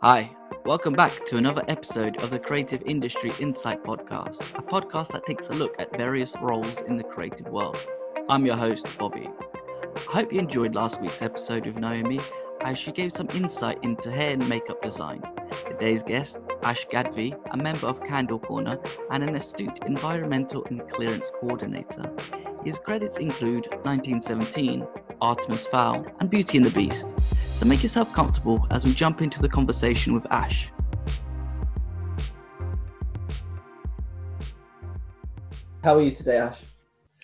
Hi, welcome back to another episode of the Creative Industry Insight Podcast, a podcast that takes a look at various roles in the creative world. I'm your host, Bobby. I hope you enjoyed last week's episode with Naomi as she gave some insight into hair and makeup design. Today's guest, Ash Gadvi, a member of Candle Corner and an astute environmental and clearance coordinator. His credits include 1917, Artemis Fowl, and Beauty and the Beast. So make yourself comfortable as we jump into the conversation with Ash. How are you today, Ash?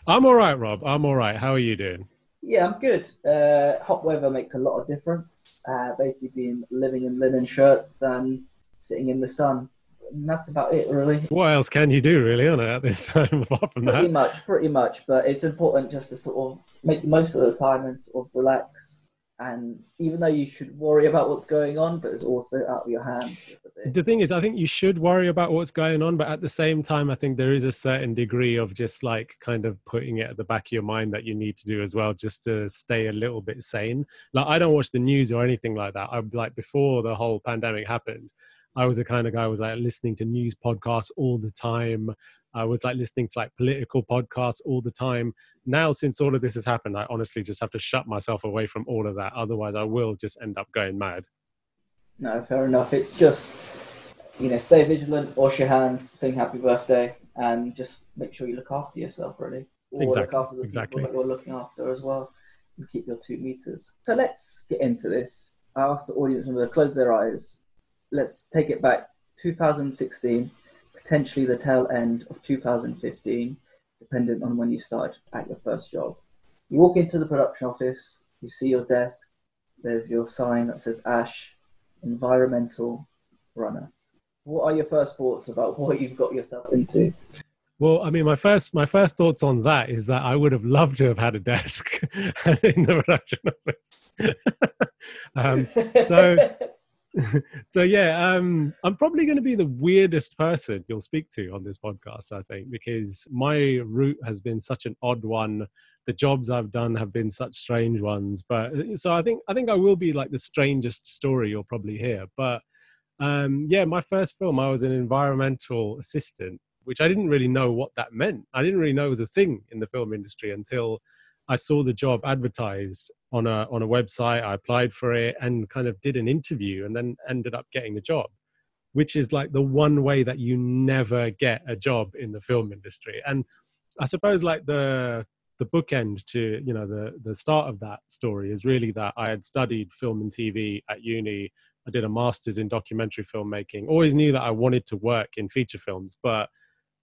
I'm all right, Rob. I'm all right. How are you doing? Yeah, I'm good. Uh, hot weather makes a lot of difference. Uh, basically, being living in linen shirts and sitting in the sun. And that's about it, really. What else can you do, really, on it at this time apart from pretty that? Pretty much, pretty much. But it's important just to sort of make the most of the time and sort of relax. And even though you should worry about what's going on, but it's also out of your hands. The thing is, I think you should worry about what's going on, but at the same time, I think there is a certain degree of just like kind of putting it at the back of your mind that you need to do as well, just to stay a little bit sane. Like, I don't watch the news or anything like that. I like before the whole pandemic happened. I was the kind of guy who was like listening to news podcasts all the time. I was like listening to like political podcasts all the time. Now, since all of this has happened, I honestly just have to shut myself away from all of that. Otherwise, I will just end up going mad. No, fair enough. It's just, you know, stay vigilant, wash your hands, sing happy birthday, and just make sure you look after yourself, really. Or Exactly, look after the exactly. people that you're looking after as well. And keep your two meters. So let's get into this. I asked the audience member to close their eyes. Let's take it back 2016, potentially the tail end of 2015, depending on when you started at your first job. You walk into the production office, you see your desk, there's your sign that says Ash, environmental runner. What are your first thoughts about what you've got yourself into? Well, I mean, my first my first thoughts on that is that I would have loved to have had a desk in the production office. um, so so yeah, um, I'm probably going to be the weirdest person you'll speak to on this podcast, I think, because my route has been such an odd one. The jobs I've done have been such strange ones, but so I think I think I will be like the strangest story you'll probably hear. But um, yeah, my first film, I was an environmental assistant, which I didn't really know what that meant. I didn't really know it was a thing in the film industry until I saw the job advertised on a on a website. I applied for it and kind of did an interview, and then ended up getting the job, which is like the one way that you never get a job in the film industry. And I suppose like the the bookend to you know the the start of that story is really that I had studied film and TV at uni. I did a master's in documentary filmmaking. Always knew that I wanted to work in feature films, but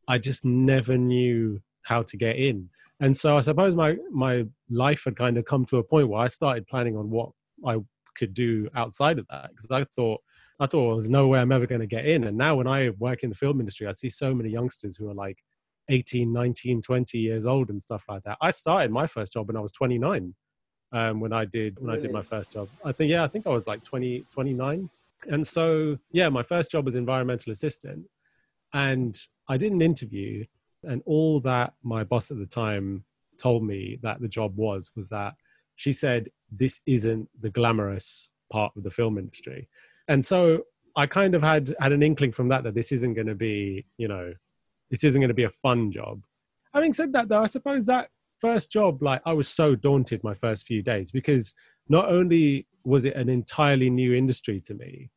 I just never knew how to get in. And so I suppose my my life had kind of come to a point where I started planning on what I could do outside of that because I thought I thought well, there's no way I'm ever going to get in. And now when I work in the film industry, I see so many youngsters who are like 18, 19, 20 years old and stuff like that. I started my first job when I was 29. Um, when I did when I did my first job, I think yeah, I think I was like 20, 29. And so yeah, my first job was environmental assistant, and I did an interview, and all that my boss at the time told me that the job was was that she said this isn't the glamorous part of the film industry, and so I kind of had had an inkling from that that this isn't going to be you know this isn't going to be a fun job. Having said that, though, I suppose that first job, like I was so daunted my first few days because not only was it an entirely new industry to me,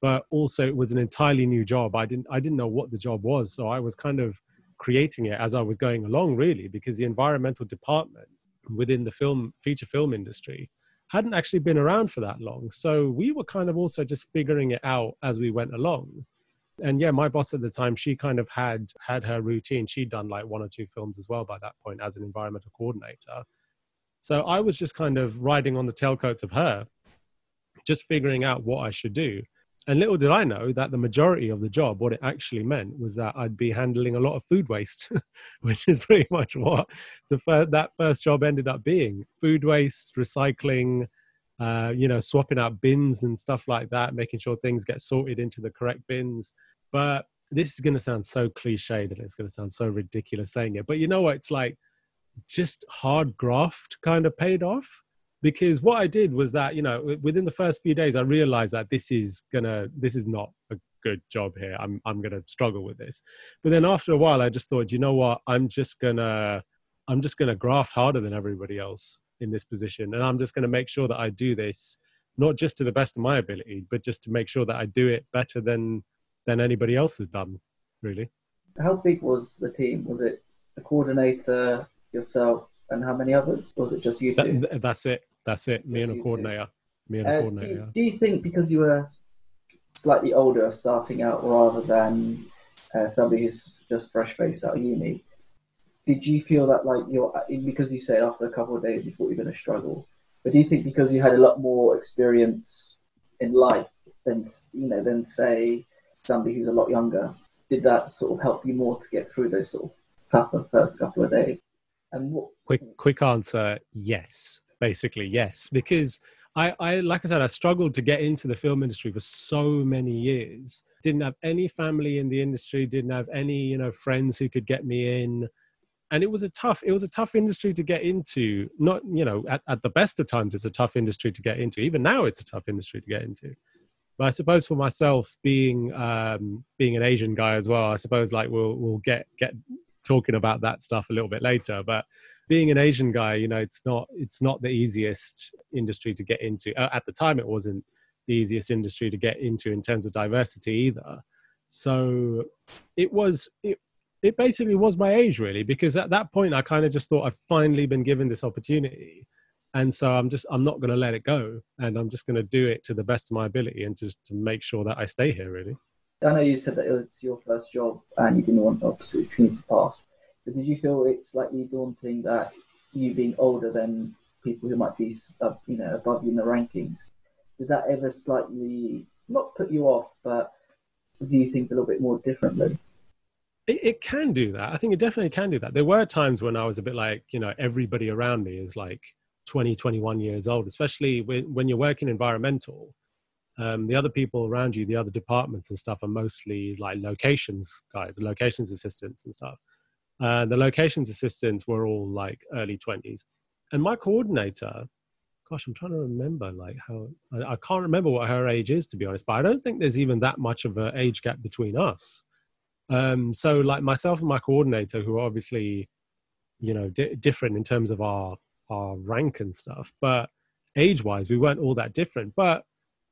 but also it was an entirely new job. I didn't I didn't know what the job was, so I was kind of creating it as I was going along, really, because the environmental department within the film feature film industry hadn't actually been around for that long. So we were kind of also just figuring it out as we went along. And yeah, my boss at the time, she kind of had had her routine. She'd done like one or two films as well by that point as an environmental coordinator. So I was just kind of riding on the tailcoats of her, just figuring out what I should do. And little did I know that the majority of the job, what it actually meant was that I'd be handling a lot of food waste, which is pretty much what the fir- that first job ended up being: food waste, recycling, uh, you know, swapping out bins and stuff like that, making sure things get sorted into the correct bins. But this is going to sound so cliched and it's going to sound so ridiculous saying it. But you know what? It's like just hard graft kind of paid off because what I did was that you know within the first few days I realized that this is gonna this is not a good job here. I'm I'm gonna struggle with this. But then after a while, I just thought, you know what? I'm just gonna I'm just gonna graft harder than everybody else in this position, and I'm just gonna make sure that I do this not just to the best of my ability, but just to make sure that I do it better than than anybody else has done. Really. How big was the team? Was it a coordinator, yourself, and how many others? Or was it just you two? That, that's it. That's it. Me and a coordinator. Me and uh, a coordinator. Do you, do you think because you were slightly older starting out rather than uh, somebody who's just fresh faced out of uni. Did you feel that like you're because you said after a couple of days you thought you were going to struggle, but do you think because you had a lot more experience in life than you know than say somebody who's a lot younger, did that sort of help you more to get through those sort of tougher first couple of days? And what, quick quick answer, yes, basically yes, because I, I like I said, I struggled to get into the film industry for so many years. Didn't have any family in the industry. Didn't have any you know friends who could get me in, and it was a tough it was a tough industry to get into. Not you know at, at the best of times, it's a tough industry to get into. Even now, it's a tough industry to get into. But I suppose for myself, being um, being an Asian guy as well, I suppose like we'll we'll get get talking about that stuff a little bit later. But being an Asian guy, you know, it's not it's not the easiest industry to get into. Uh, at the time, it wasn't the easiest industry to get into in terms of diversity either. So it was it it basically was my age really because at that point I kind of just thought I've finally been given this opportunity and so I'm just I'm not going to let it go and I'm just going to do it to the best of my ability and just to make sure that I stay here really. I know you said that it was your first job and you didn't want the opportunity to pass. But did you feel it's slightly daunting that you being older than people who might be, you know, above you in the rankings? Did that ever slightly not put you off, but do you think a little bit more differently? It, it can do that. I think it definitely can do that. There were times when I was a bit like, you know, everybody around me is like 20, 21 years old, especially when, when you're working environmental. Um, the other people around you, the other departments and stuff, are mostly like locations guys, locations assistants and stuff. Uh, the locations assistants were all like early 20s. And my coordinator, gosh, I'm trying to remember like how I, I, can't remember what her age is to be honest, but I don't think there's even that much of an age gap between us. Um, so like myself and my coordinator, who are obviously, you know, di- different in terms of our our rank and stuff, but age wise, we weren't all that different. But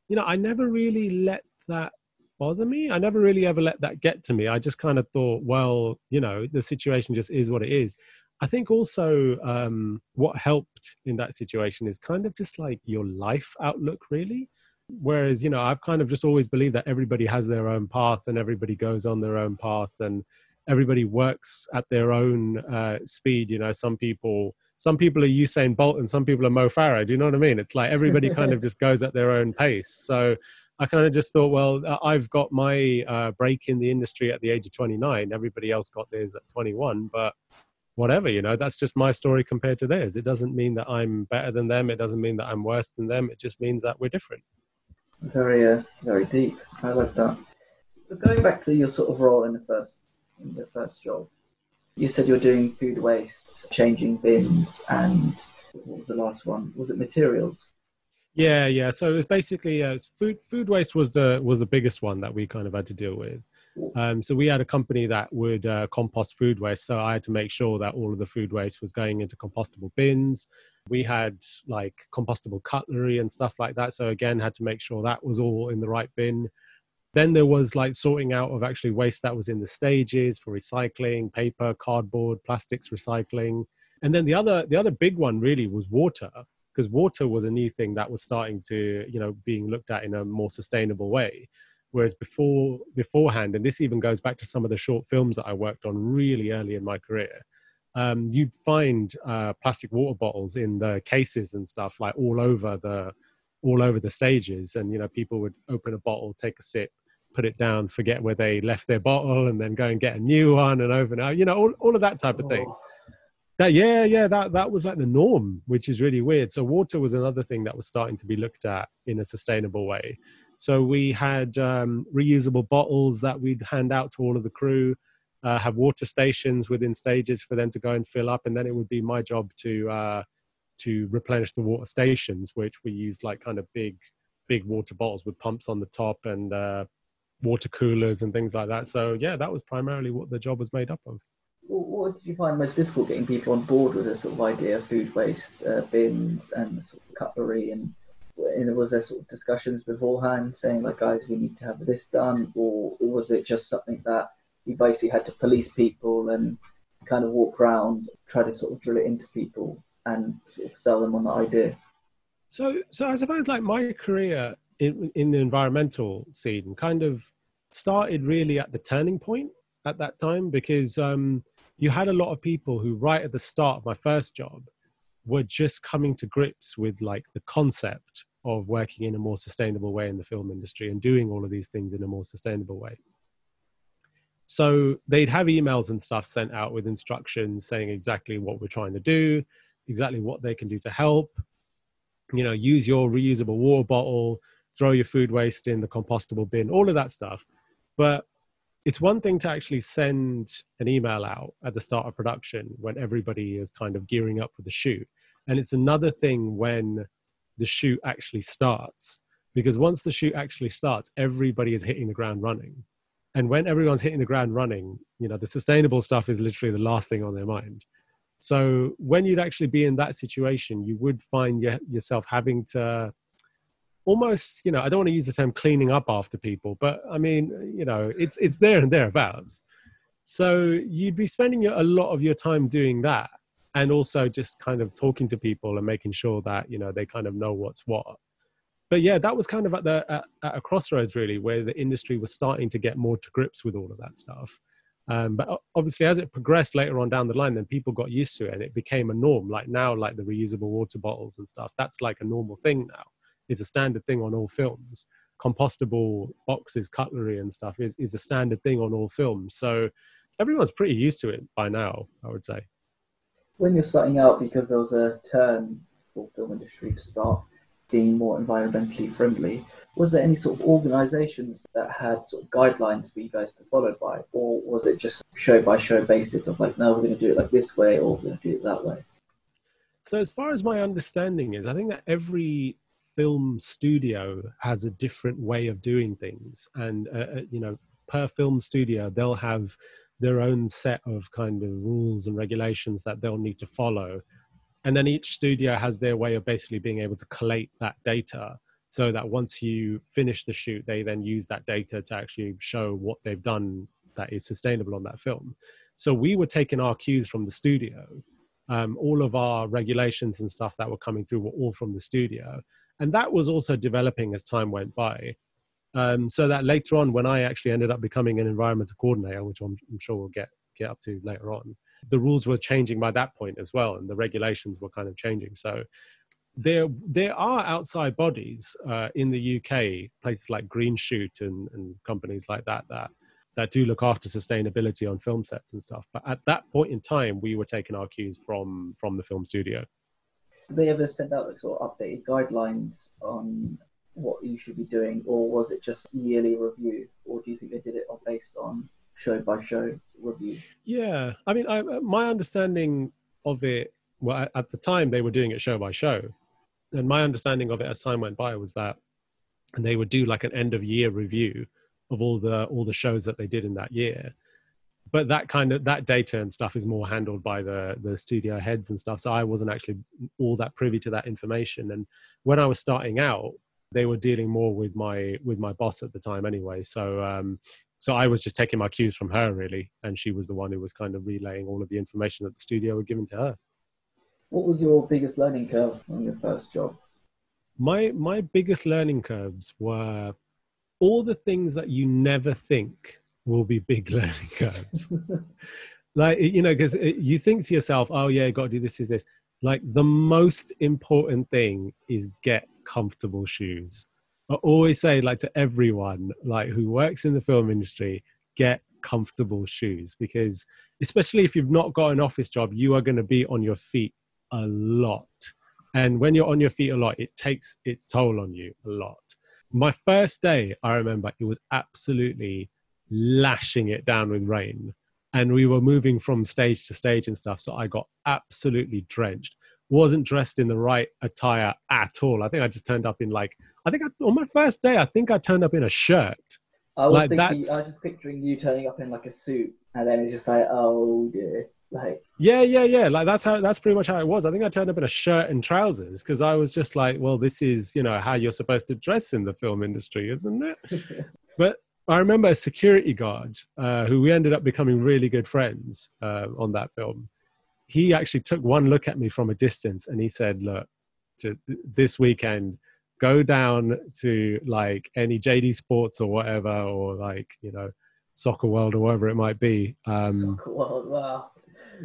you know, I never really let that bother me. I never really ever let that get to me. I just kind of thought, well, you know, the situation just is what it is. I think also um, what helped in that situation is kind of just like your life outlook, really. Whereas, you know, I've kind of just always believed that everybody has their own path and everybody goes on their own path and everybody works at their own uh, speed. You know, some people some people are Usain Bolt and some people are Mo Farah. Do you know what I mean? It's like everybody kind of just goes at their own pace. So I kind of just thought, well, uh, I've got my uh, break in the industry at the age of 29. Everybody else got theirs at 21, but whatever, you know, that's just my story compared to theirs. It doesn't mean that I'm better than them. It doesn't mean that I'm worse than them. It just means that we're different. Very, uh, very deep. I like that. But going back to your sort of role in the first, in the first job, you said you're doing food wastes, changing bins, and what was the last one? Was it materials? Yeah, yeah. So it was basically uh, food. Food waste was the was the biggest one that we kind of had to deal with. Um, so we had a company that would uh, compost food waste. So I had to make sure that all of the food waste was going into compostable bins. We had like compostable cutlery and stuff like that. So again, had to make sure that was all in the right bin. Then there was like sorting out of actually waste that was in the stages for recycling, paper, cardboard, plastics recycling. And then the other the other big one really was water because water was a new thing that was starting to you know being looked at in a more sustainable way. Whereas before beforehand and this even goes back to some of the short films that i worked on really early in my career um, you'd find uh, plastic water bottles in the cases and stuff like all over the all over the stages. And you know people would open a bottle take a sip put it down forget where they left their bottle and then go and get a new one and open it you know all, all of that type of thing. Oh that yeah yeah that that was like the norm which is really weird so water was another thing that was starting to be looked at in a sustainable way so we had um, reusable bottles that we'd hand out to all of the crew uh, have water stations within stages for them to go and fill up and then it would be my job to uh, to replenish the water stations, which we used like kind of big, big water bottles with pumps on the top and uh, water coolers and things like that. So yeah, that was primarily what the job was made up of. What did you find most difficult getting people on board with this sort of idea of food waste uh, bins and sort of cutlery and, and was there sort of discussions beforehand saying like guys we need to have this done or, or was it just something that you basically had to police people and kind of walk around try to sort of drill it into people and sort of sell them on the idea? So so i suppose like my career in, in the environmental scene kind of started really at the turning point at that time because um, you had a lot of people who, right at the start of my first job, were just coming to grips with like the concept of working in a more sustainable way in the film industry and doing all of these things in a more sustainable way. So they'd have emails and stuff sent out with instructions saying exactly what we're trying to do, exactly what they can do to help. You know, use your reusable water bottle, throw your food waste in the compostable bin, all of that stuff. But it's one thing to actually send an email out at the start of production when everybody is kind of gearing up for the shoot. And it's another thing when the shoot actually starts. Because once the shoot actually starts, everybody is hitting the ground running. And when everyone's hitting the ground running, you know, the sustainable stuff is literally the last thing on their mind. So when you'd actually be in that situation, you would find yourself having to almost you know i don't want to use the term cleaning up after people but i mean you know it's it's there and thereabouts. So you'd be spending a lot of your time doing that and also just kind of talking to people and making sure that you know they kind of know what's what. But yeah that was kind of at the at, at a crossroads really where the industry was starting to get more to grips with all of that stuff. Um, but obviously as it progressed later on down the line then people got used to it and it became a norm. Like now like the reusable water bottles and stuff that's like a normal thing now is a standard thing on all films. Compostable boxes, cutlery, and stuff is, is a standard thing on all films. So everyone's pretty used to it by now, I would say. When you're starting out, because there was a turn for film industry to start being more environmentally friendly, was there any sort of organisations that had sort of guidelines for you guys to follow by, or was it just show by show basis of like, no, we're going to do it like this way, or we're going to do it that way? So, as far as my understanding is, I think that every film studio has a different way of doing things. And uh, uh, you know per film studio they'll have their own set of kind of rules and regulations that they'll need to follow. And then each studio has their way of basically being able to collate that data so that once you finish the shoot they then use that data to actually show what they've done that is sustainable on that film. So we were taking our cues from the studio. Um, all of our regulations and stuff that were coming through were all from the studio and that was also developing as time went by um, so that later on when i actually ended up becoming an environmental coordinator which i'm, I'm sure we'll get get up to later on the rules were changing by that point as well and the regulations were kind of changing so there there are outside bodies uh, in the UK, places like Green Shoot and, and companies like that that that do look after sustainability on film sets and stuff. But at that point in time, we were taking our cues from from the film studio. They ever send out like sort of updated guidelines on what you should be doing, or was it just yearly review, or do you think they did it based on show by show review? Yeah, I mean, I, my understanding of it, well, at the time they were doing it show by show, and my understanding of it as time went by was that they would do like an end of year review of all the all the shows that they did in that year but that kind of that data and stuff is more handled by the the studio heads and stuff. So i wasn't actually all that privy to that information. And when i was starting out they were dealing more with my with my boss at the time anyway. So um so i was just taking my cues from her really. And she was the one who was kind of relaying all of the information that the studio were giving to her. What was your biggest learning curve on your first job? My my biggest learning curves were all the things that you never think will be big learning curves. like, you know, because uh, you think to yourself, oh, yeah, got to do this, is this. Like, the most important thing is get comfortable shoes. I always say, like, to everyone, like, who works in the film industry, get comfortable shoes because, especially if you've not got an office job, you are going to be on your feet a lot. And when you're on your feet a lot, it takes its toll on you a lot. My first day, I remember it was absolutely lashing it down with rain and we were moving from stage to stage and stuff so i got absolutely drenched wasn't dressed in the right attire at all. I think I just turned up in like I think I, on my first day, I think I turned up in a shirt. I was Like, thinking, that's- I was just picturing you turning up in like a suit, and then it's just like, oh dear, like Yeah, yeah, yeah. Like that's how that's pretty much how it was. I think I turned up in a shirt and trousers because I was just like, well, this is you know how you're supposed to dress in the film industry, isn't it? but I remember a security guard uh, who we ended up becoming really good friends uh, on that film. He actually took one look at me from a distance and he said, "Look, to this weekend, go down to like any JD Sports or whatever, or like you know, Soccer World or whatever it might be." Um, soccer world. Wow.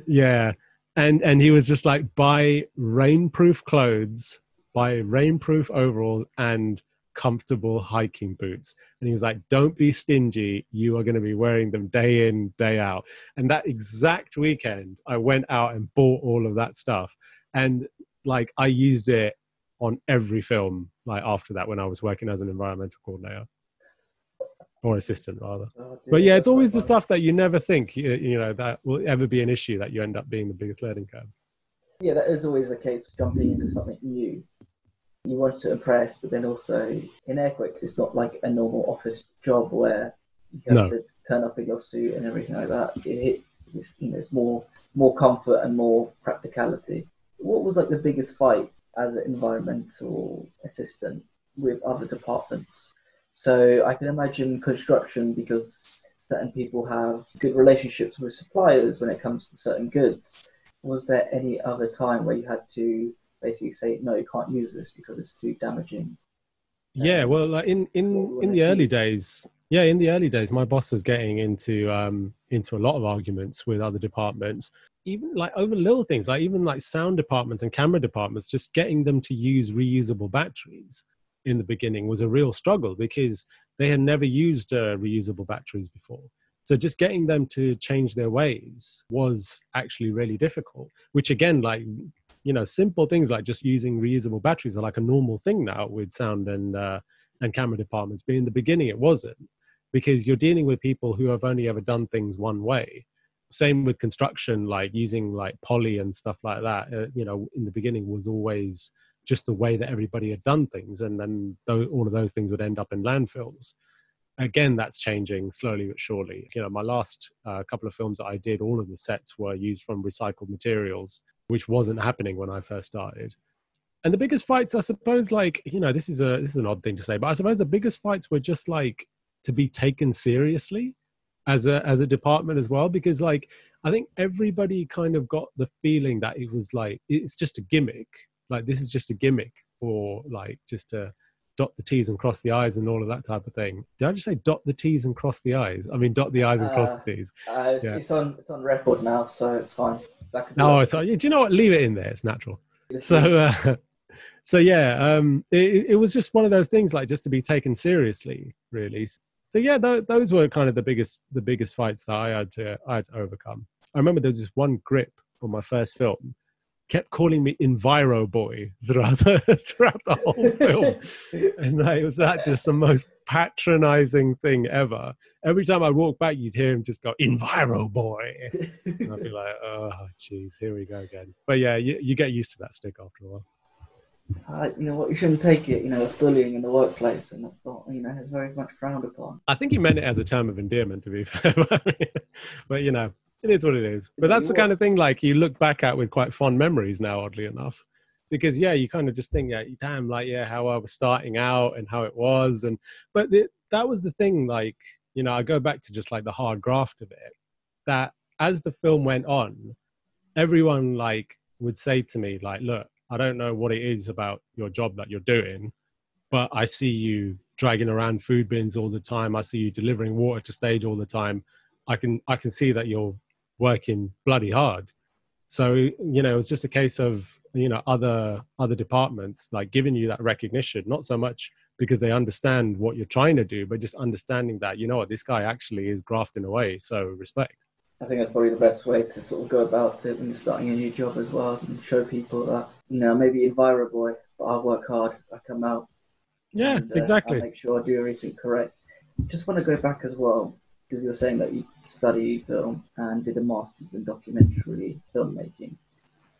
yeah. And and he was just like buy rainproof clothes, buy rainproof overalls and comfortable hiking boots. And he was like, Don't be stingy. You are going to be wearing them day in, day out. And that exact weekend, I went out and bought all of that stuff. And like I used it on every film like after that when I was working as an environmental coordinator or assistant rather. Oh, But yeah, it's always the stuff that you never think you, you know that will ever be an issue that you end up being the biggest learning curves. yeah, that is always the case jumping into something new. You want to impress, but then also, in air quotes, it's not like a normal office job where you have No. to turn up in your suit and everything like that. It, it's, you know, it's more more comfort and more practicality. What was like the biggest fight as an environmental assistant with other departments? So I can imagine construction because certain people have good relationships with suppliers when it comes to certain goods was there any other time where you had to basically say no you can't use this because it's too damaging Yeah, Um, well, like in in in the early days, yeah, in the early days, my boss was getting into um into a lot of arguments with other departments, even like over little things, like even like sound departments and camera departments, just getting them to use reusable batteries in the beginning was a real struggle because they had never used uh, reusable batteries before. So just getting them to change their ways was actually really difficult. Which again, like you know, simple things like just using reusable batteries are like a normal thing now with sound and uh, and camera departments. But in the beginning, it wasn't because you're dealing with people who have only ever done things one way. Same with construction, like using like poly and stuff like that. Uh, you know, in the beginning was always just the way that everybody had done things, and then tho- all of those things would end up in landfills. Again, that's changing slowly but surely. You know, my last uh, couple of films that I did, all of the sets were used from recycled materials, which wasn't happening when I first started. And the biggest fights i suppose like you know this is a this is an odd thing to say but i suppose the biggest fights were just like to be taken seriously as a as a department as well because like i think everybody kind of got the feeling that it was like it's just a gimmick. Like this is just a gimmick for like just to dot the t's and cross the i's and all of that type of thing. Did i just say dot the t's and cross the i's? I mean dot the i's and cross Uh, the t's. uh, it's, Yeah. it's on it's on record now so it's fine. that could be oh on- so do you know what? Leave it in there. It's natural. So uh, so yeah um it, it was just one of those things like just to be taken seriously really. So yeah th- those were kind of the biggest the biggest fights that i had to i had to overcome. I remember there was this one grip for my first film kept calling me enviro boy throughout the, throughout the whole film and like, it was that just the most patronizing thing ever every time i walk back you'd hear him just go enviro boy and I'd be like, oh, jeez, here we go again. But yeah, you, you get used to that stick after a while. uh, you know what you shouldn't take it you know it's bullying in the workplace and that's not you know it's very much frowned upon I think he meant it as a term of endearment, to be fair. but you know, it is what it is. But that's the kind of thing like you look back at with quite fond memories now, oddly enough. Because yeah, you kind of just think, yeah, damn, like yeah, how I was starting out and how it was, and but the, that was the thing. Like you know, I go back to just like the hard graft of it. That as the film went on, everyone like would say to me like, look, I don't know what it is about your job that you're doing, but I see you dragging around food bins all the time. I see you delivering water to stage all the time. I can I can see that you're working bloody hard. So you know, it's just a case of you know other other departments like giving you that recognition, not so much because they understand what you're trying to do, but just understanding that you know what this guy actually is grafting away. So respect. I think that's probably the best way to sort of go about it when you're starting a new job as well and show people that you know maybe Enviro boy but I work hard I come out Yeah, and, uh, exactly. I make sure I do everything correct. Just want to go back as well because you were saying that you studied film and did a master's in documentary filmmaking.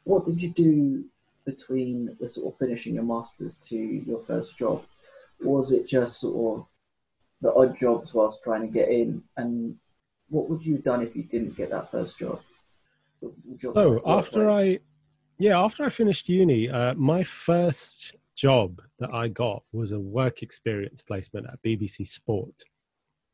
What did you do between the sort of finishing your masters to your first job? Was it just sort of the odd jobs whilst trying to get in? And what would you have done if you didn't get that first job? So after I, yeah, after I finished uni, uh, my first job that I got was a work experience placement at BBC Sport,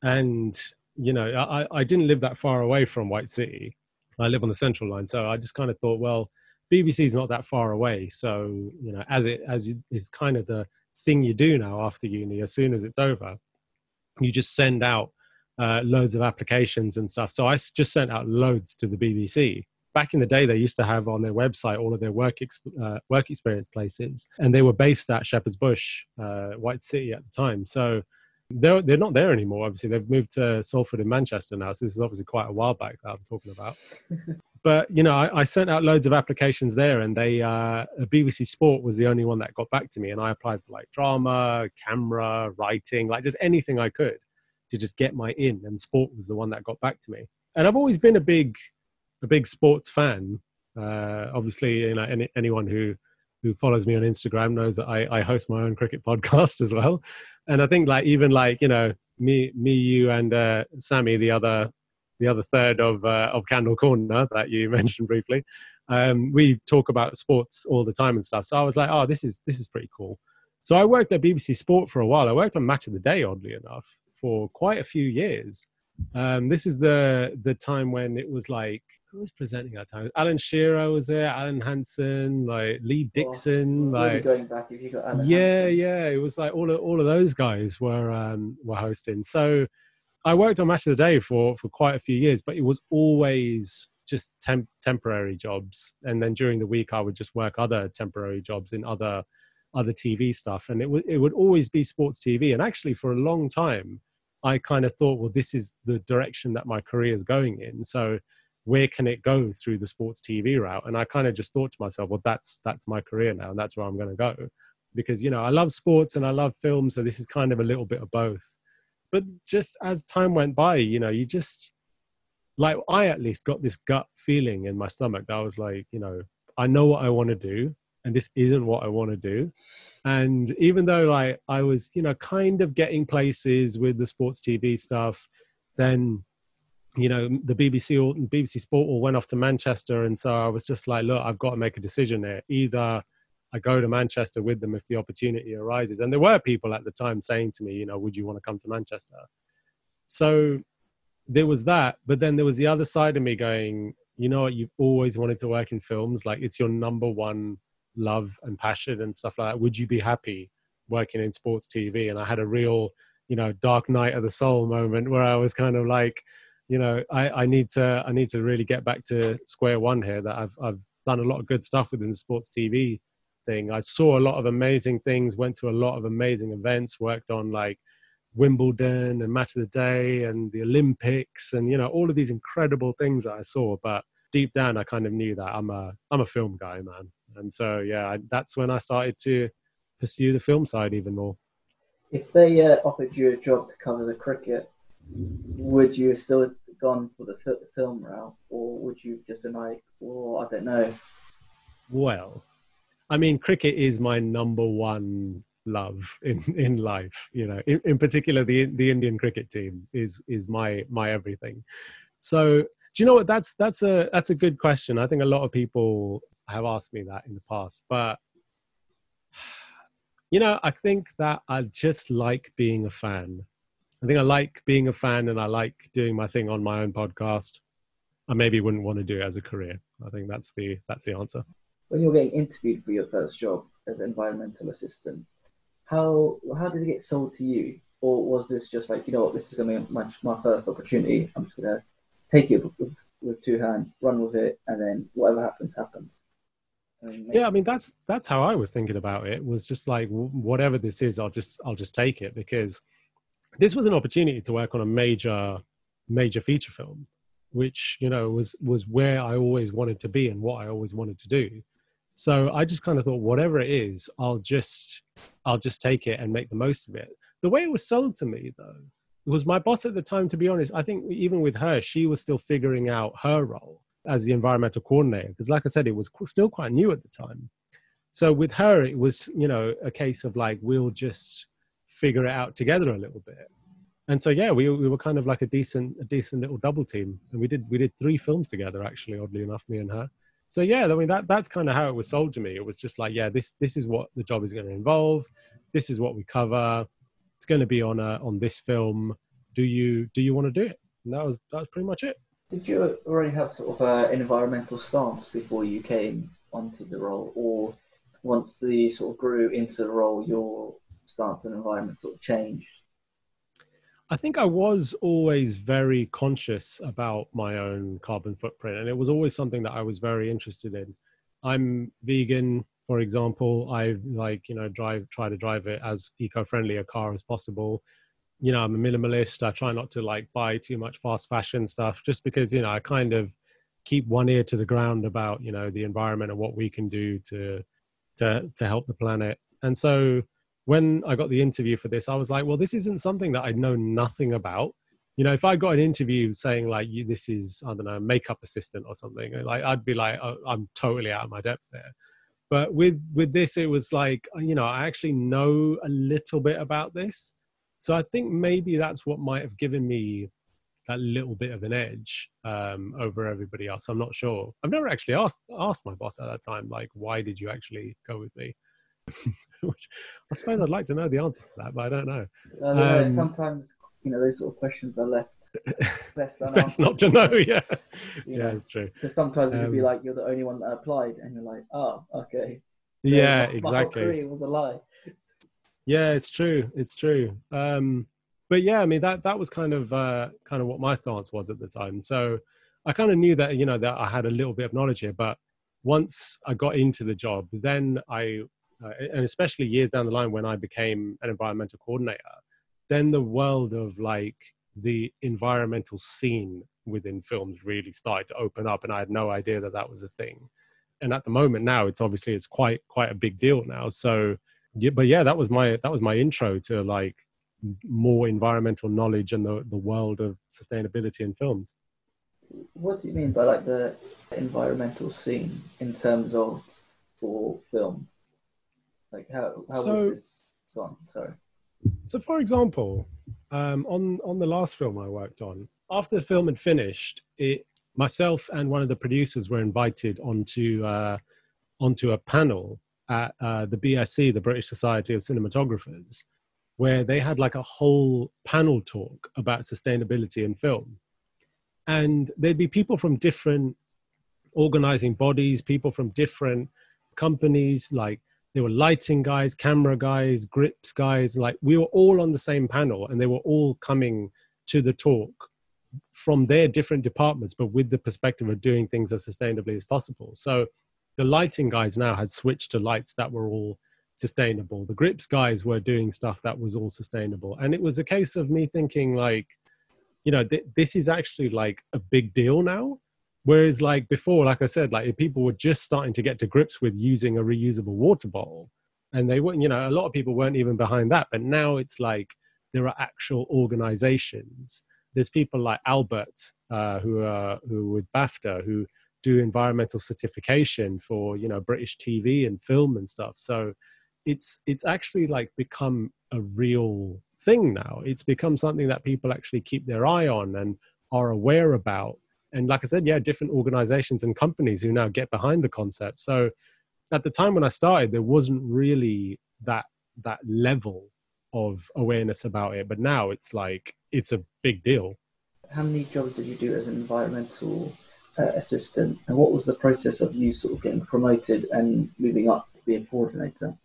and you know, I, I didn't live that far away from White City. I live on the Central Line, so I just kind of thought, well, BBC is not that far away, so you know, as it as is kind of the thing you do now after uni. As soon as it's over, you just send out uh, loads of applications and stuff. So I just sent out loads to the BBC. Back in the day, they used to have on their website all of their work uh, work experience places, and they were based at Shepherd's Bush, uh, White City at the time. So they're they're not there anymore. Obviously, they've moved to Salford in Manchester now. So this is obviously quite a while back that I'm talking about. but you know, I, I, sent out loads of applications there, and they uh, BBC Sport was the only one that got back to me, and I applied for like drama, camera, writing, like just anything I could to just get my in. And sport was the one that got back to me. And I've always been a big a big sports fan. Uh, obviously, you know, any, anyone who who follows me on Instagram knows that I, I host my own cricket podcast as well. And I think like even like you know me me you and uh, Sammy the other the other third of uh, of Candle Corner that you mentioned briefly. Um, we talk about sports all the time and stuff. So I was like, oh, this is this is pretty cool. So I worked at BBC Sport for a while. I worked on Match of the Day, oddly enough, for quite a few years. Um, this is the the time when it was like who was presenting that time? Alan Shearer was there, Alan Hansen, like Lee Dixon, well, like going back if you got Alan yeah, Hansen. yeah. It was like all of all of those guys were um, were hosting. So I worked on Match of the Day for for quite a few years, but it was always just temp- temporary jobs, and then during the week I would just work other temporary jobs in other other TV stuff, and it would it would always be sports TV. And actually, for a long time, I kind of thought, well, this is the direction that my career is going in. So where can it go through the sports TV route? And I kind of just thought to myself, well, that's that's my career now, and that's where I'm going to go, because you know I love sports and I love film, so this is kind of a little bit of both. But just as time went by, you know, you just like I at least got this gut feeling in my stomach that I was like, you know, I know what I want to do and this isn't what I want to do. And even though like I was, you know, kind of getting places with the sports TV stuff, then you know the BBC or BBC Sport all went off to Manchester, and so I was just like, look, I've got to make a decision here. Either I go to Manchester with them if the opportunity arises, and there were people at the time saying to me, you know, would you want to come to Manchester? So there was that, but then there was the other side of me going, you know what, you've always wanted to work in films, like it's your number one love and passion and stuff like that. Would you be happy working in sports tv and i had a real you know dark night of the soul moment where i was kind of like you know i i need to i need to really get back to square one here that i've i've done a lot of good stuff within the sports tv thing. I saw a lot of amazing things went to a lot of amazing events worked on like wimbledon and match of the day and the olympics and you know all of these incredible things that i saw but deep down i kind of knew that i'm a i'm a film guy man. And so yeah I, that's when i started to pursue the film side even more. If they uh, offered you a job to cover the cricket would you have still gone for the film route or would you just been like oh i don't know? Well i mean cricket is my number one love in in life you know in, in particular the the indian cricket team is is my my everything. So do you know what? That's that's a that's a good question. I think a lot of people have asked me that in the past, but you know, I think that I just like being a fan. I think I like being a fan and I like doing my thing on my own podcast. I maybe wouldn't want to do it as a career. I think that's the that's the answer. When you're getting interviewed for your first job as an environmental assistant, how how did it get sold to you? Or was this just like, you know what, this is gonna be my, my first opportunity. I'm just gonna take it with, with two hands, run with it, and then whatever happens, happens yeah i mean that's that's how i was thinking about it was just like whatever this is i'll just i'll just take it because this was an opportunity to work on a major major feature film which you know was was where i always wanted to be and what i always wanted to do. So i just kind of thought whatever it is i'll just i'll just take it and make the most of it. The way it was sold to me though was my boss at the time to be honest i think even with her she was still figuring out her role as the environmental coordinator because like i said it was still quite new at the time. So with her, it was you know a case of like we'll just figure it out together a little bit. And so yeah, we we were kind of like a decent a decent little double team, and we did we did three films together actually, oddly enough, me and her. So yeah, I mean that that's kind of how it was sold to me. It was just like yeah, this this is what the job is going to involve. This is what we cover. It's going to be on a on this film. Do you do you want to do it? And that was that was pretty much it. Did you already have sort of uh, an environmental stance before you came onto the role, or once the sort of grew into the role, your stance and environment sort of changed? I think I was always very conscious about my own carbon footprint, and it was always something that I was very interested in. I'm vegan, for example. I like you know drive try to drive it as eco-friendly a car as possible you know, I'm a minimalist. I try not to like buy too much fast fashion stuff just because, you know, I kind of keep one ear to the ground about, you know, the environment and what we can do to to to help the planet. And so when I got the interview for this, I was like, well, this isn't something that I know nothing about. You know, if I got an interview saying like, you, this is, I don't know, makeup assistant or something, like I'd be like, oh, I'm totally out of my depth there. But with with this, it was like, you know, I actually know a little bit about this so I think maybe that's what might have given me that little bit of an edge um, over everybody else. I'm not sure. I've never actually asked asked my boss at that time, like, why did you actually go with me? Which I suppose I'd like to know the answer to that, but I don't know. Uh, um, sometimes you know those sort of questions are left best, best not to know. Yeah, yeah, know? it's true. Because sometimes um, you'd be like, you're the only one that applied, and you're like, oh, okay. So yeah, my, exactly. My was a lie. Yeah, it's true. It's true. Um, but yeah, I mean that that was kind of uh, kind of what my stance was at the time. So I kind of knew that you know that I had a little bit of knowledge here. But once I got into the job, then I uh, and especially years down the line when I became an environmental coordinator, then the world of like the environmental scene within films really started to open up, and I had no idea that that was a thing. And at the moment now, it's obviously it's quite quite a big deal now. So yeah, but yeah, that was my that was my intro to like more environmental knowledge and the the world of sustainability in films. What do you mean by like the environmental scene in terms of for film? Like how how so, was this gone? Sorry. So, for example, um, on on the last film I worked on, after the film had finished, it myself and one of the producers were invited onto uh, onto a panel at uh, the BSC, the British Society of Cinematographers, where they had like a whole panel talk about sustainability in film. And there'd be people from different organizing bodies, people from different companies, like there were lighting guys, camera guys, grips guys, like we were all on the same panel and they were all coming to the talk from their different departments, but with the perspective of doing things as sustainably as possible. So the lighting guys now had switched to lights that were all sustainable. The grips guys were doing stuff that was all sustainable. And it was a case of me thinking, like, you know, th- this is actually like a big deal now. Whereas, like before, like I said, like people were just starting to get to grips with using a reusable water bottle. And they weren't, you know, a lot of people weren't even behind that. But now it's like there are actual organizations. There's people like Albert, uh, who are who with BAFTA, who do environmental certification for you know British TV and film and stuff. So it's it's actually like become a real thing now. It's become something that people actually keep their eye on and are aware about. And like I said, yeah, different organizations and companies who now get behind the concept. So at the time when I started, there wasn't really that that level of awareness about it. But now it's like it's a big deal. How many jobs did you do as an environmental uh, assistant, and what was the process of you sort of getting promoted and moving up to be a coordinator?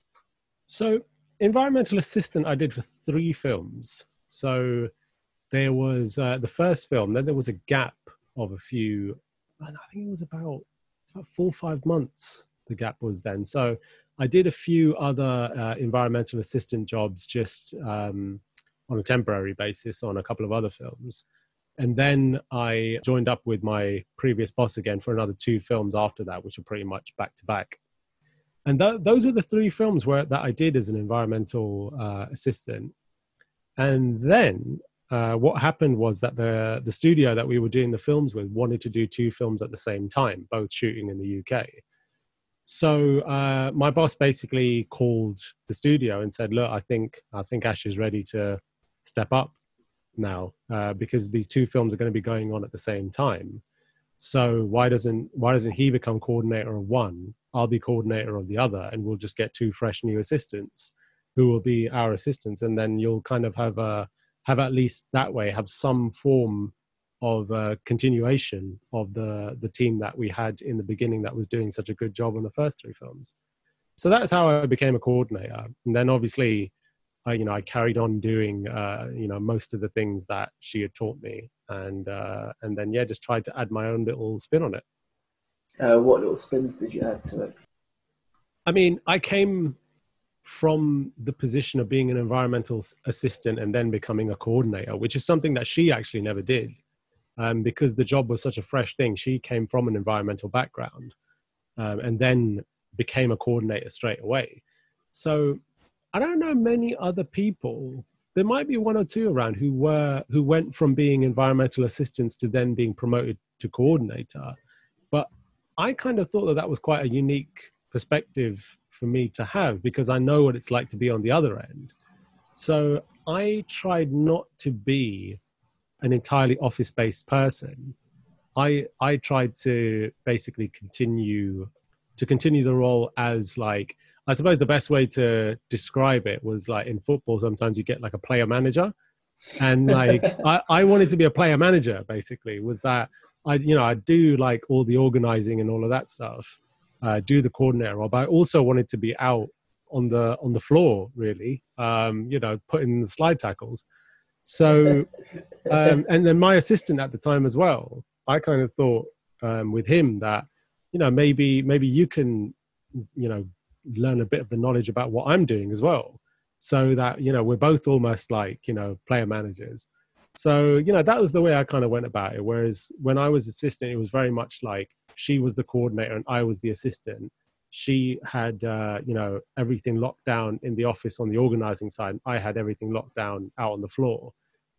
So, environmental assistant, I did for three films. So, there was uh, the first film, then there was a gap of a few, and I think it was about about four or five months. The gap was then. So, I did a few other uh, environmental assistant jobs just um, on a temporary basis on a couple of other films. And then I joined up with my previous boss again for another two films after that, which were pretty much back to back. And th- those are the three films where that I did as an environmental uh, assistant. And then uh, what happened was that the the studio that we were doing the films with wanted to do two films at the same time, both shooting in the UK. So uh, my boss basically called the studio and said, "Look, I think I think Ash is ready to step up now uh, because these two films are going to be going on at the same time. So why doesn't why doesn't he become coordinator of one? I'll be coordinator of the other, and we'll just get two fresh new assistants who will be our assistants, and then you'll kind of have a have at least that way have some form of a continuation of the the team that we had in the beginning that was doing such a good job on the first three films. So that's how I became a coordinator, and then obviously, I you know I carried on doing uh, you know most of the things that she had taught me, and uh, and then yeah, just tried to add my own little spin on it. Uh, what little spins did you add to it? I mean, I came from the position of being an environmental assistant and then becoming a coordinator, which is something that she actually never did. Um, because the job was such a fresh thing. She came from an environmental background um, and then became a coordinator straight away. So I don't know many other people. There might be one or two around who were who went from being environmental assistants to then being promoted to coordinator. But I kind of thought that that was quite a unique perspective for me to have because I know what it's like to be on the other end. So I tried not to be an entirely office based person. I I tried to basically continue to continue the role as like I suppose the best way to describe it was like in football sometimes you get like a player manager and like I, I wanted to be a player manager basically was that I you know I do like all the organizing and all of that stuff uh, do the coordinator role, but I also wanted to be out on the on the floor, really. Um, you know, putting the slide tackles. So, um, and then my assistant at the time as well. I kind of thought um, with him that you know maybe maybe you can you know learn a bit of the knowledge about what I'm doing as well, so that you know we're both almost like you know player managers. So you know that was the way I kind of went about it. Whereas when I was assistant, it was very much like she was the coordinator and I was the assistant. She had, uh, you know, everything locked down in the office on the organizing side. I had everything locked down out on the floor.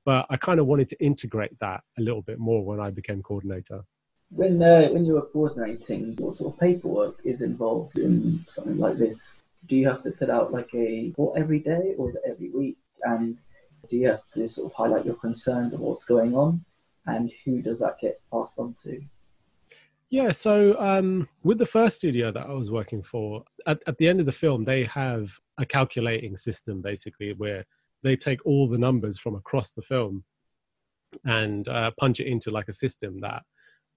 But I kind of wanted to integrate that a little bit more when I became coordinator. When uh, when you were coordinating, what sort of paperwork is involved in something like this? Do you have to fill out like a report every day, or is it every week? And do you have to sort of highlight your concerns of what's going on? And who does that get passed on to? Yeah, so um, with the first studio that I was working for, at, at the end of the film, they have a calculating system basically where they take all the numbers from across the film and uh, punch it into like a system that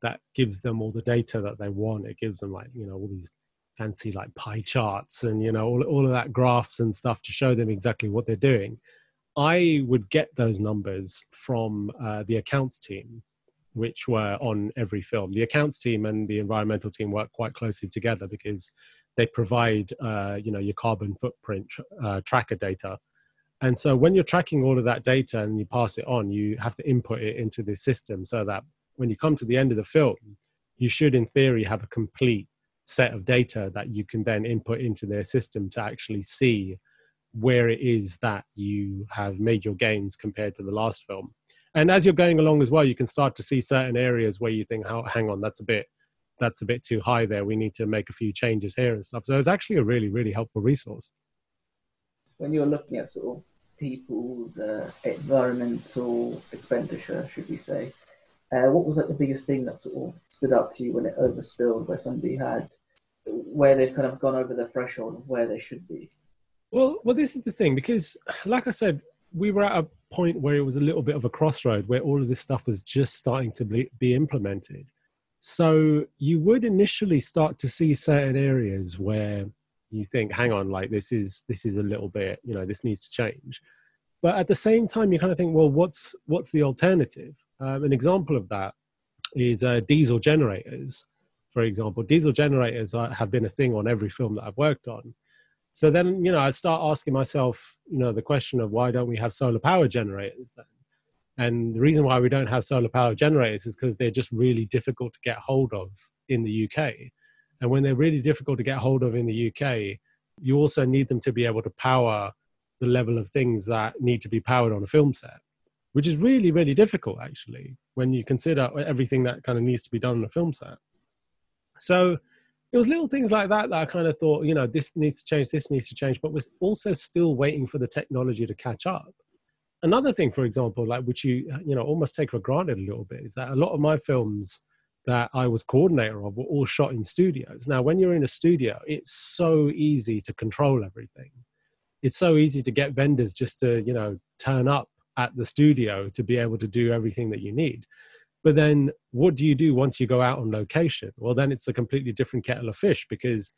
that gives them all the data that they want. It gives them like you know all these fancy like pie charts and you know all all of that graphs and stuff to show them exactly what they're doing. I would get those numbers from uh, the accounts team which were on every film. The accounts team and the environmental team work quite closely together because they provide, uh, you know, your carbon footprint uh, tracker data. And so when you're tracking all of that data and you pass it on, you have to input it into the system so that when you come to the end of the film, you should, in theory, have a complete set of data that you can then input into their system to actually see where it is that you have made your gains compared to the last film and as you're going along as well you can start to see certain areas where you think oh, hang on that's a bit that's a bit too high there. We need to make a few changes here and stuff. So it's actually a really really helpful resource. When you're looking at sort of people's uh, environmental expenditure should we say uh, what was like the biggest thing that sort of stood out to you when it overspilled where somebody had where they've kind of gone over the threshold of where they should be? Well well this is the thing because like i said we were at a point where it was a little bit of a crossroad where all of this stuff was just starting to be, be implemented. So you would initially start to see certain areas where you think, hang on, like this is this is a little bit, you know, this needs to change. But at the same time, you kind of think, well, what's what's the alternative? Um, an example of that is uh, diesel generators. For example, diesel generators have been a thing on every film that I've worked on. So then, you know, I start asking myself, you know, the question of why don't we have solar power generators then? And the reason why we don't have solar power generators is because they're just really difficult to get hold of in the UK. And when they're really difficult to get hold of in the UK, you also need them to be able to power the level of things that need to be powered on a film set, which is really, really difficult actually when you consider everything that kind of needs to be done on a film set. So it was little things like that that I kind of thought, you know, this needs to change, this needs to change, but was also still waiting for the technology to catch up. Another thing, for example, like which you you know almost take for granted a little bit, is that a lot of my films that I was coordinator of were all shot in studios. Now, when you're in a studio, it's so easy to control everything. It's so easy to get vendors just to you know turn up at the studio to be able to do everything that you need. But then what do you do once you go out on location? Well, then it's a completely different kettle of fish because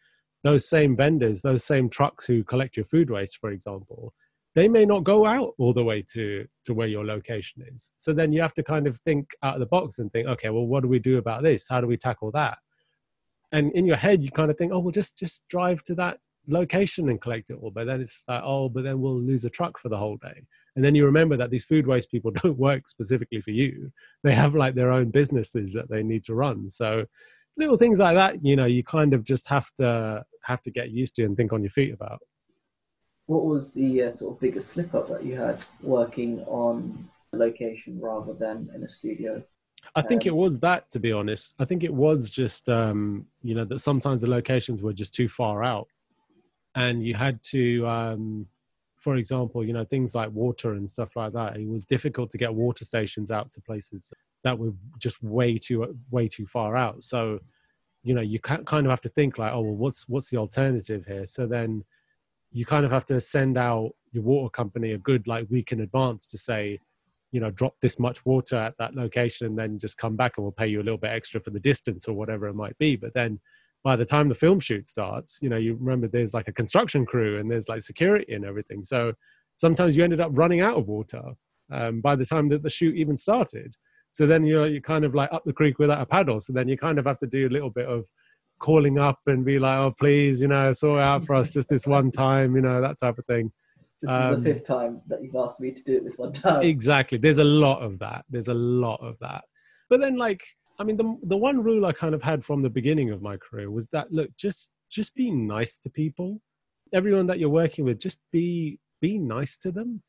those same vendors, those same trucks who collect your food waste, for example, they may not go out all the way to, to where your location is. So then you have to kind of think out of the box and think, okay, well, what do we do about this? How do we tackle that? And in your head, you kind of think, oh, well, just just drive to that location and collect it all. But then it's like, oh, but then we'll lose a truck for the whole day. And then you remember that these food waste people don't work specifically for you. They have like their own businesses that they need to run. So little things like that, you know, you kind of just have to have to get used to and think on your feet about. What was the uh, sort of biggest slip up that you had working on location rather than in a studio? I think um, it was that, to be honest. I think it was just, um, you know, that sometimes the locations were just too far out, and you had to, um, for example, you know, things like water and stuff like that. It was difficult to get water stations out to places that were just way too way too far out. So, you know, you kind of have to think like, oh, well, what's what's the alternative here? So then, you kind of have to send out your water company a good like week in advance to say, you know, drop this much water at that location, and then just come back and we'll pay you a little bit extra for the distance or whatever it might be. But then by the time the film shoot starts, you know, you remember there's like a construction crew and there's like security and everything. So sometimes you ended up running out of water um, by the time that the shoot even started. So then you're you kind of like up the creek without a paddle. So then you kind of have to do a little bit of calling up and be like, oh please, you know, sort out for us just this one time, you know, that type of thing. This um, is the um, fifth time that you've asked me to do it this one time. Exactly. There's a lot of that. There's a lot of that. But then like I mean, the the one rule I kind of had from the beginning of my career was that look, just just be nice to people. Everyone that you're working with, just be be nice to them.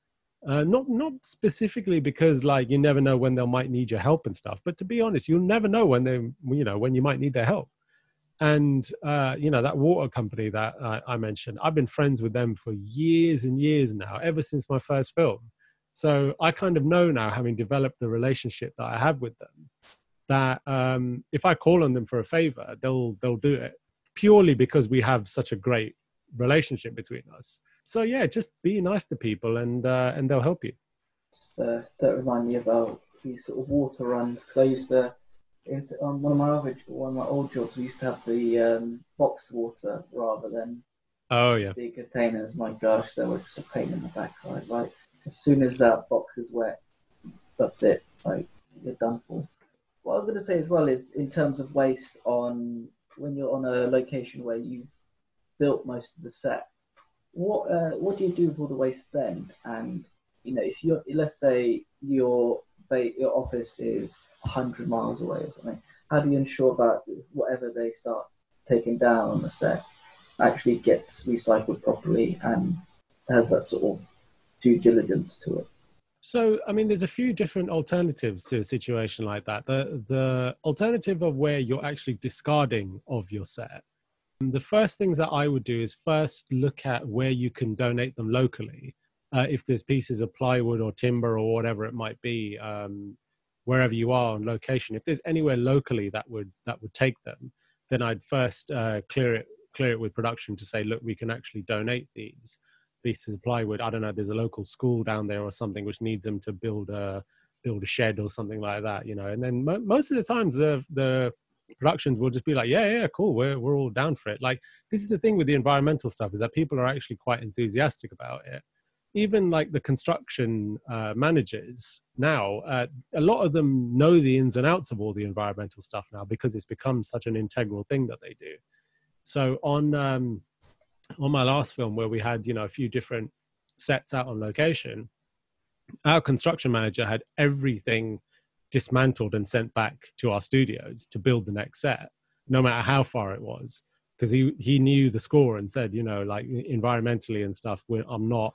Uh, not not specifically because like you never know when they might need your help and stuff, but to be honest, you'll never know when they you know when you might need their help. And uh, you know that water company that uh, I mentioned, I've been friends with them for years and years now, ever since my first film. So I kind of know now, having developed the relationship that I have with them, that um, if I call on them for a favor, they'll they'll do it purely because we have such a great relationship between us. So yeah, just be nice to people and uh, and they'll help you. Just, uh, don't remind me about these sort of water runs because I used to. On one of my other, one of my old jobs, we used to have the um, box water rather than oh yeah big containers. My gosh, they were just a pain in the backside. Like as soon as that box is wet, that's it. Like you're done for what I was going to say as well is in terms of waste on when you're on a location where you've built most of the set, what uh, what do you do with all the waste then? And you know, if you're let's say your your office is hundred miles away or something, how do you ensure that whatever they start taking down on the set actually gets recycled properly and has that sort of due diligence to it? So, I mean, there's a few different alternatives to a situation like that. The the alternative of where you're actually discarding of your set. The first things that I would do is first look at where you can donate them locally. Uh, if there's pieces of plywood or timber or whatever it might be, um, wherever you are on location, if there's anywhere locally that would that would take them, then I'd first uh, clear it clear it with production to say, look, we can actually donate these pieces of plywood. I don't know. There's a local school down there or something which needs them to build a build a shed or something like that. You know, and then mo- most of the times the the productions will just be like, yeah, yeah, cool, we're we're all down for it. Like this is the thing with the environmental stuff is that people are actually quite enthusiastic about it. Even like the construction uh, managers now, uh, a lot of them know the ins and outs of all the environmental stuff now because it's become such an integral thing that they do. So on um, on my last film where we had you know a few different sets out on location our construction manager had everything dismantled and sent back to our studios to build the next set no matter how far it was because he he knew the score and said you know like environmentally and stuff i'm not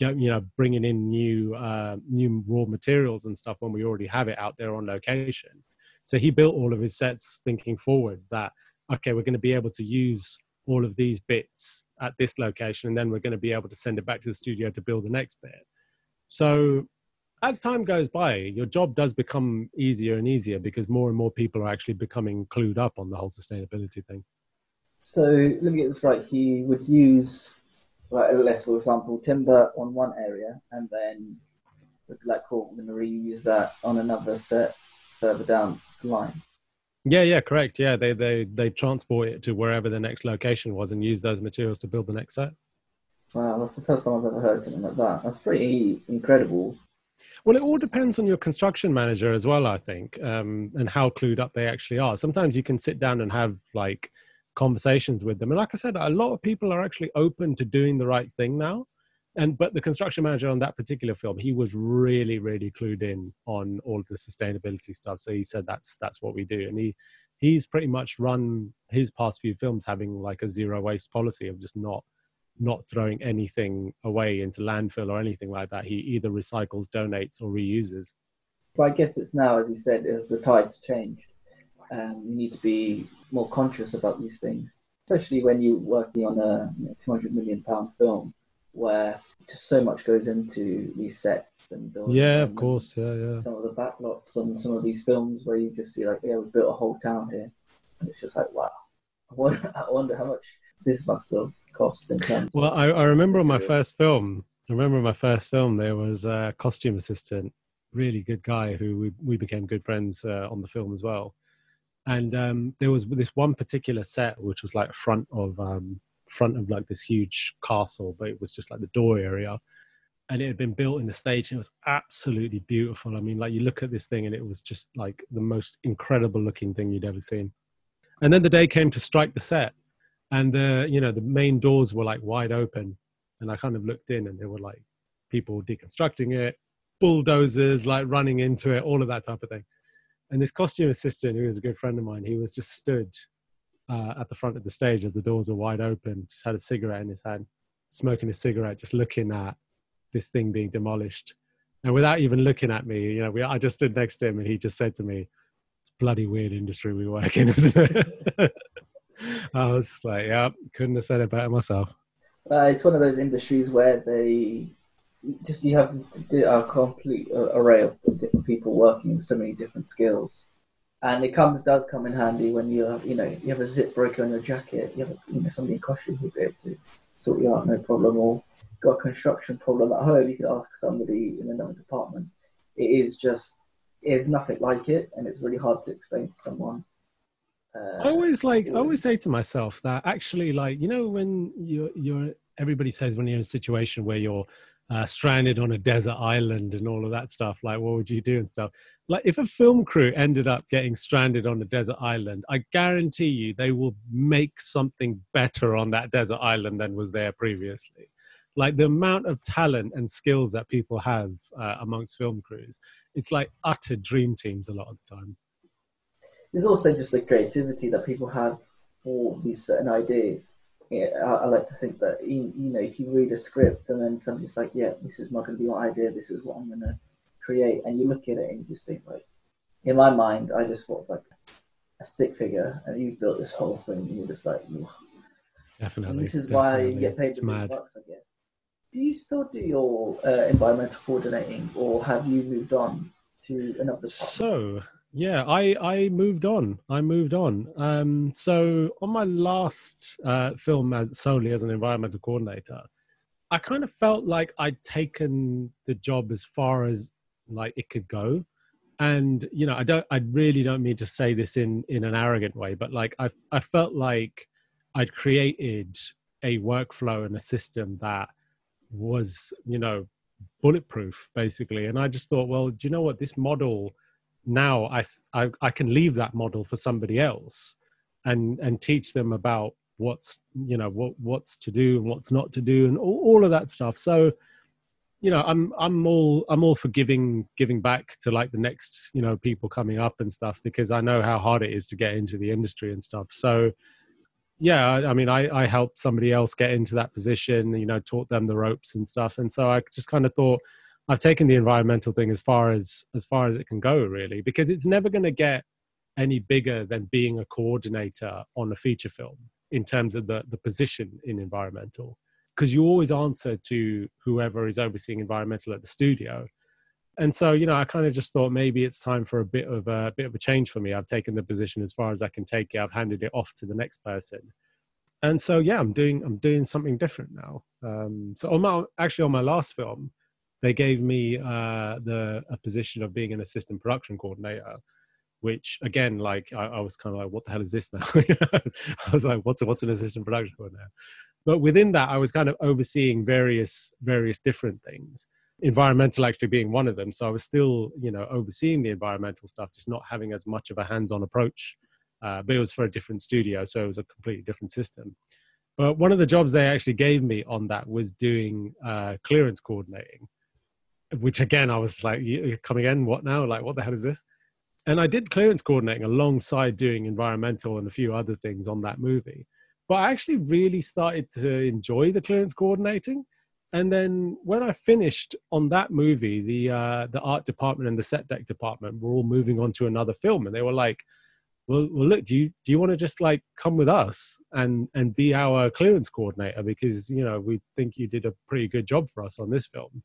you know bringing in new uh, new raw materials and stuff when we already have it out there on location. So he built all of his sets thinking forward that okay, we're going to be able to use all of these bits at this location, and then we're going to be able to send it back to the studio to build the next bit. So as time goes by, your job does become easier and easier because more and more people are actually becoming clued up on the whole sustainability thing. So let me get this right. He would use, like, less, for example, timber on one area, and then like, cool, going to reuse that on another set further down the line. Yeah, yeah, correct. Yeah, they they they transport it to wherever the next location was and use those materials to build the next set. Wow, that's the first time I've ever heard something like that. That's pretty incredible. Well, it all depends on your construction manager as well, I think, um, and how clued up they actually are. Sometimes you can sit down and have like conversations with them, and like I said, a lot of people are actually open to doing the right thing now and but the construction manager on that particular film he was really really clued in on all the sustainability stuff. So he said that's that's what we do. And he he's pretty much run his past few films having like a zero waste policy of just not not throwing anything away into landfill or anything like that. He either recycles donates or reuses. But i guess it's now as you said as the tides changed um, you need to be more conscious about these things especially when you're working on a you know, 200 million pound film where just so much goes into these sets and building. Yeah, of course. Yeah, yeah. Some of the backlots on some of these films where you just see like, yeah, we built a whole town here, and it's just like, wow. I wonder, I wonder how much this must have cost in terms. Well, I, I remember on my first film. I remember my first film. There was a costume assistant, really good guy who we, we became good friends uh, on the film as well. And um, there was this one particular set which was like front of um, front of like this huge castle, but it was just like the door area. And it had been built in the stage and it was absolutely beautiful. I mean, like you look at this thing and it was just like the most incredible looking thing you'd ever seen. And then the day came to strike the set and the, you know, the main doors were like wide open. And I kind of looked in and there were like people deconstructing it, bulldozers like running into it, all of that type of thing. And this costume assistant, who was a good friend of mine, he was just stood uh, at the front of the stage as the doors were wide open, just had a cigarette in his hand, smoking a cigarette, just looking at this thing being demolished. And without even looking at me, you know, we, I just stood next to him and he just said to me, it's bloody weird industry we work in, isn't it? I was just like, yeah, couldn't have said it better myself. Uh, it's one of those industries where they just you have a complete array of different people working with so many different skills and it comes does come in handy when you have you know you have a zip breaker on your jacket. You have a, you know somebody in costume who'll be able to sort you out no problem. Or got a construction problem at home, you could ask somebody in another department. It is just it is nothing like it, and it's really hard to explain to someone. Uh, I always like I always say to myself that actually like you know when you're you're everybody says when you're in a situation where you're uh, stranded on a desert island and all of that stuff like what would you do and stuff? Like if a film crew ended up getting stranded on a desert island i guarantee you they will make something better on that desert island than was there previously. Like the amount of talent and skills that people have uh, amongst film crews it's like utter dream teams a lot of the time. There's also just the creativity that people have for these certain ideas I, I, like to think that you, you, know if you read a script and then somebody's like, yeah, this is not going to be my idea. This is what I'm going to create, and you look at it and you just think like, in my mind, I just thought like a stick figure, and you've built this whole thing, and you're just like, definitely. And this is definitely. why you get paid big bucks, I guess. Do you still do your uh, environmental coordinating, or have you moved on to another? Department? Yeah i i moved on. I moved on. Um so on my last uh film as solely as an environmental coordinator i kind of felt like i'd taken the job as far as like it could go. And you know i don't i really don't mean to say this in in an arrogant way but like i i felt like i'd created a workflow and a system that was you know bulletproof basically. And i just thought well do you know what? This model now I, I, I can leave that model for somebody else and and teach them about what's you know what what's to do and what's not to do and all, all of that stuff. So you know i'm i'm all i'm all for giving giving back to like the next you know people coming up and stuff because i know how hard it is to get into the industry and stuff. So yeah i, I mean i i helped somebody else get into that position you know taught them the ropes and stuff. And so i just kind of thought I've taken the environmental thing as far as as far as it can go, really, because it's never going to get any bigger than being a coordinator on a feature film in terms of the, the position in environmental. Because you always answer to whoever is overseeing environmental at the studio. And so you know i kind of just thought maybe it's time for a bit of a bit of a change for me. I've taken the position as far as i can take it. I've handed it off to the next person. And so yeah i'm doing i'm doing something different now. Um, so on my actually on my last film they gave me uh, the a position of being an assistant production coordinator which again like i, I was kind of like what the hell is this now? I was like what's what's an assistant production coordinator? But within that i was kind of overseeing various various different things. Environmental actually being one of them so i was still you know overseeing the environmental stuff just not having as much of a hands-on approach uh, but it was for a different studio so it was a completely different system. But one of the jobs they actually gave me on that was doing uh, clearance coordinating which again i was like coming in? What now? Like what the hell is this? And i did clearance coordinating alongside doing environmental and a few other things on that movie. But i actually really started to enjoy the clearance coordinating. And then when I finished on that movie, the uh, the art department and the set dec department were all moving on to another film, and they were like, "Well, well, look, do you do you want to just like come with us and and be our clearance coordinator? Because you know we think you did a pretty good job for us on this film."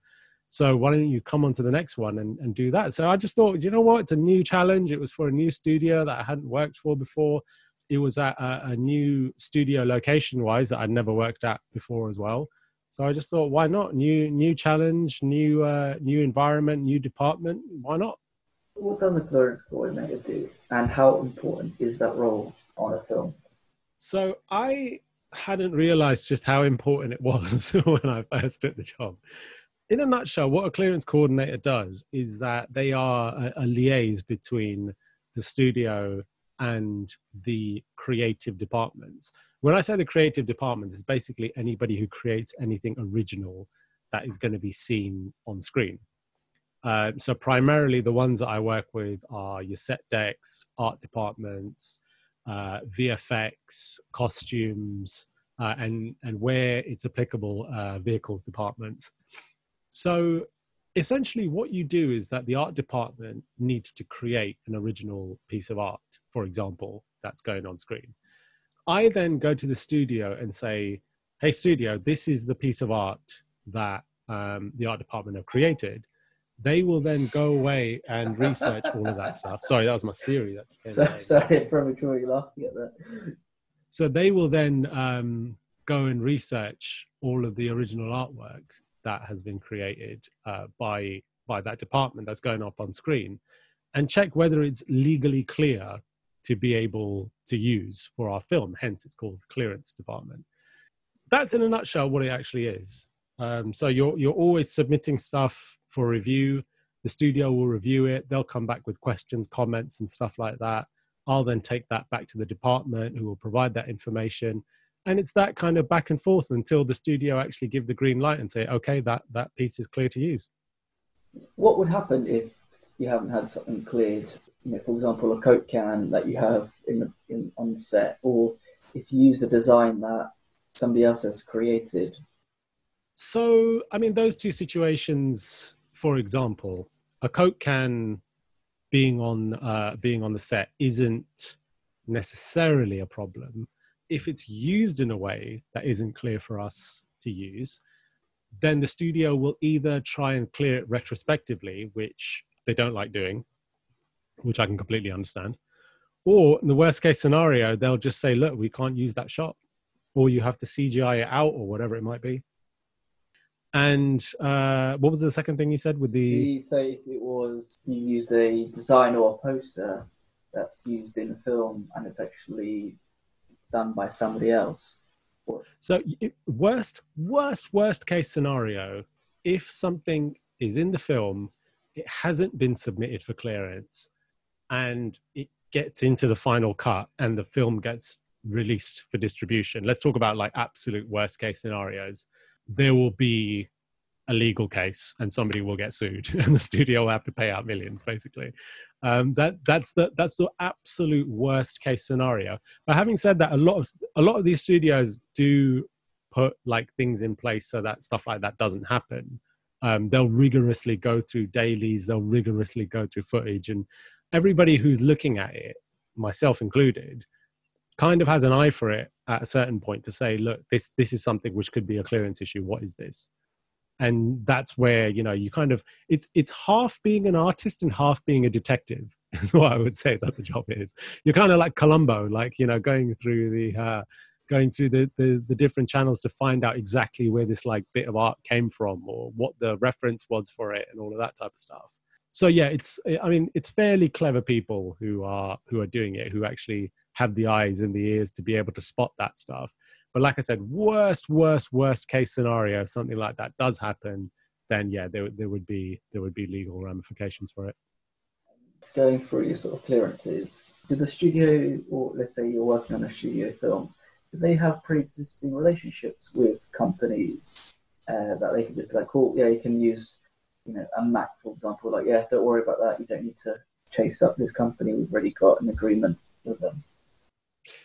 So why don't you come on to the next one and, and do that? So I just thought, you know what? It's a new challenge. It was for a new studio that I hadn't worked for before. It was at a, a new studio location wise that I'd never worked at before as well. So I just thought, why not? New new challenge, new uh, new environment, new department. Why not? What does a clearance coordinator do, and how important is that role on a film? So I hadn't realized just how important it was when I first took the job. In a nutshell, what a clearance coordinator does is that they are a, a liaise between the studio and the creative departments when I say the creative departments, it's basically anybody who creates anything original that is going to be seen on screen. Uh, so primarily the ones that I work with are your set decs, art departments, uh, VFX, costumes, uh, and and where it's applicable, uh, vehicles departments. So essentially, what you do is that the art department needs to create an original piece of art, for example, that's going on screen. I then go to the studio and say, "Hey, studio, this is the piece of art that um, the art department have created." They will then go away and research all of that stuff. Sorry, that was my Siri. That so, sorry, you're laughing at that. So they will then um, go and research all of the original artwork that has been created uh, by by that department that's going up on screen, and check whether it's legally clear to be able to use for our film. Hence, it's called clearance department. That's in a nutshell what it actually is. Um, so you're you're always submitting stuff for review. The studio will review it. They'll come back with questions, comments, and stuff like that. I'll then take that back to the department, who will provide that information, and it's that kind of back and forth until the studio actually give the green light and say, okay, that that piece is clear to use. What would happen if you haven't had something cleared you know, for example, a Coke can that you have in the in, on set, or if you use the design that somebody else has created. So, I mean, those two situations, for example, a Coke can being on uh, being on the set isn't necessarily a problem if it's used in a way that isn't clear for us to use. Then the studio will either try and clear it retrospectively, which they don't like doing which I can completely understand. Or in the worst case scenario, they'll just say, look, we can't use that shot. Or you have to CGI it out or whatever it might be. And uh, what was the second thing you said with the. Say if it was you used a design or a poster that's used in the film and it's actually done by somebody else. So, worst, worst, worst case scenario, if something is in the film, it hasn't been submitted for clearance, and it gets into the final cut and the film gets released for distribution let's talk about like absolute worst case scenarios there will be a legal case and somebody will get sued and the studio will have to pay out millions basically um, that that's the that's the absolute worst case scenario but having said that a lot of a lot of these studios do put like things in place so that stuff like that doesn't happen um, they'll rigorously go through dailies they'll rigorously go through footage and everybody who's looking at it myself included, kind of has an eye for it at a certain point to say, look, this this is something which could be a clearance issue. What is this? And that's where you know you kind of it's it's half being an artist and half being a detective is what I would say that the job is. You're kind of like Columbo, like you know going through the uh, going through the, the the different channels to find out exactly where this like bit of art came from or what the reference was for it and all of that type of stuff so yeah it's i mean it's fairly clever people who are who are doing it who actually have the eyes and the ears to be able to spot that stuff but like i said worst worst worst case scenario something like that does happen then yeah there, there would be there would be legal ramifications for it going through your sort of clearances do the studio or let's say you're working on a studio film do they have pre-existing relationships with companies uh, that they can just be like cool yeah you can use you know, a Mac, for example, like, yeah, don't worry about that. You don't need to chase up this company. We've already got an agreement with them.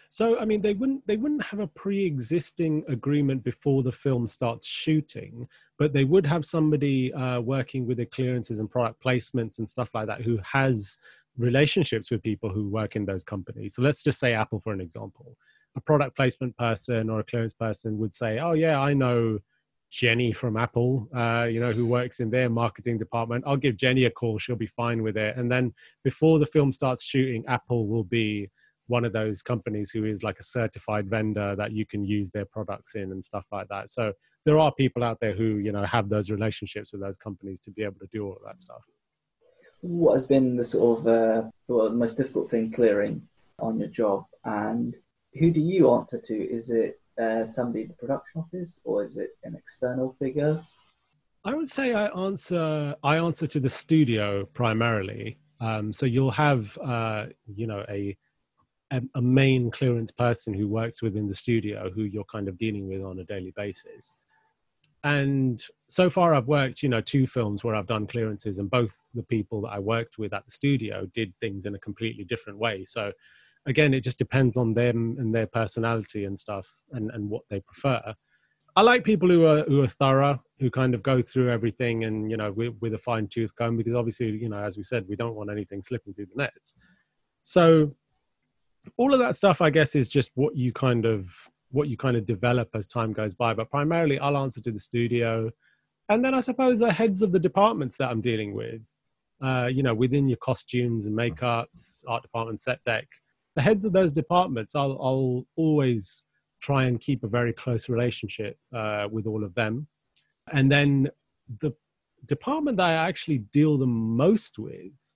So, I mean, they wouldn't they wouldn't have a pre-existing agreement before the film starts shooting, but they would have somebody uh, working with the clearances and product placements and stuff like that who has relationships with people who work in those companies. So, let's just say Apple for an example. A product placement person or a clearance person would say, "Oh yeah, I know." Jenny from Apple, uh, you know, who works in their marketing department. I'll give Jenny a call. She'll be fine with it. And then before the film starts shooting, Apple will be one of those companies who is like a certified vendor that you can use their products in and stuff like that. So there are people out there who, you know, have those relationships with those companies to be able to do all of that stuff. What has been the sort of uh, well, the most difficult thing clearing on your job, and who do you answer to? Is it uh, somebody in the production office, or is it an external figure? I would say I answer I answer to the studio primarily. Um, so you'll have uh, you know a, a, a main clearance person who works within the studio who you're kind of dealing with on a daily basis. And so far, I've worked you know two films where I've done clearances, and both the people that I worked with at the studio did things in a completely different way. So again, it just depends on them and their personality and stuff and, and what they prefer. I like people who are who are thorough, who kind of go through everything and you know with, with a fine tooth comb because obviously you know as we said we don't want anything slipping through the nets. So all of that stuff, I guess, is just what you kind of what you kind of develop as time goes by. But primarily, I'll answer to the studio, and then I suppose the heads of the departments that I'm dealing with. Uh, you know, within your costumes and makeups, art department, set dec the heads of those departments, I'll, I'll always try and keep a very close relationship uh, with all of them. And then the department that I actually deal the most with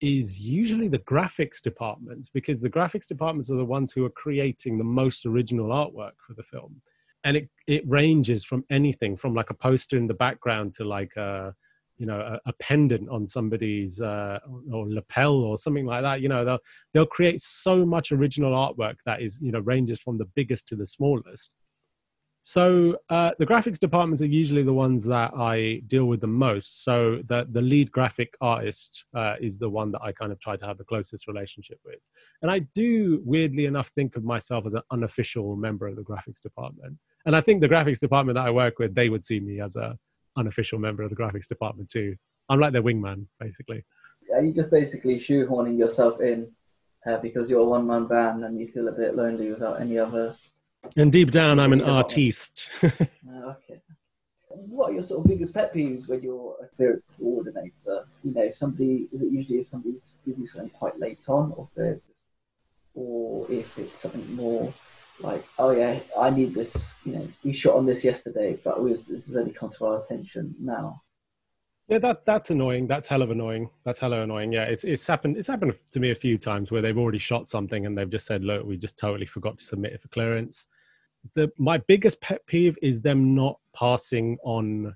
is usually the graphics departments because the graphics departments are the ones who are creating the most original artwork for the film. And it, it ranges from anything from like a poster in the background to like a, you know a, a pendant on somebody's uh, or lapel or something like that you know they'll they'll create so much original artwork that is you know ranges from the biggest to the smallest so uh, the graphics departments are usually the ones that I deal with the most. So the the lead graphic artist uh, is the one that I kind of try to have the closest relationship with. And I do weirdly enough think of myself as an unofficial member of the graphics department. And I think the graphics department that I work with, they would see me as a unofficial member of the graphics department too. I'm like their wingman, basically. Are you just basically shoehorning yourself in uh, because you're a one man band and you feel a bit lonely without any other? And deep down, I'm an artiste. uh, okay. What are your sort of biggest pet peeves when you're a clearance coordinator? You know, somebody is it usually if somebody's gives you something quite late on, or if, or if it's something more like, oh yeah, I need this. You know, we shot on this yesterday, but was, this has only come to our attention now. Yeah, that that's annoying. That's hell of annoying. That's hella annoying. Yeah, it's it's happened. It's happened to me a few times where they've already shot something and they've just said, "Look, we just totally forgot to submit it for clearance." The my biggest pet peeve is them not passing on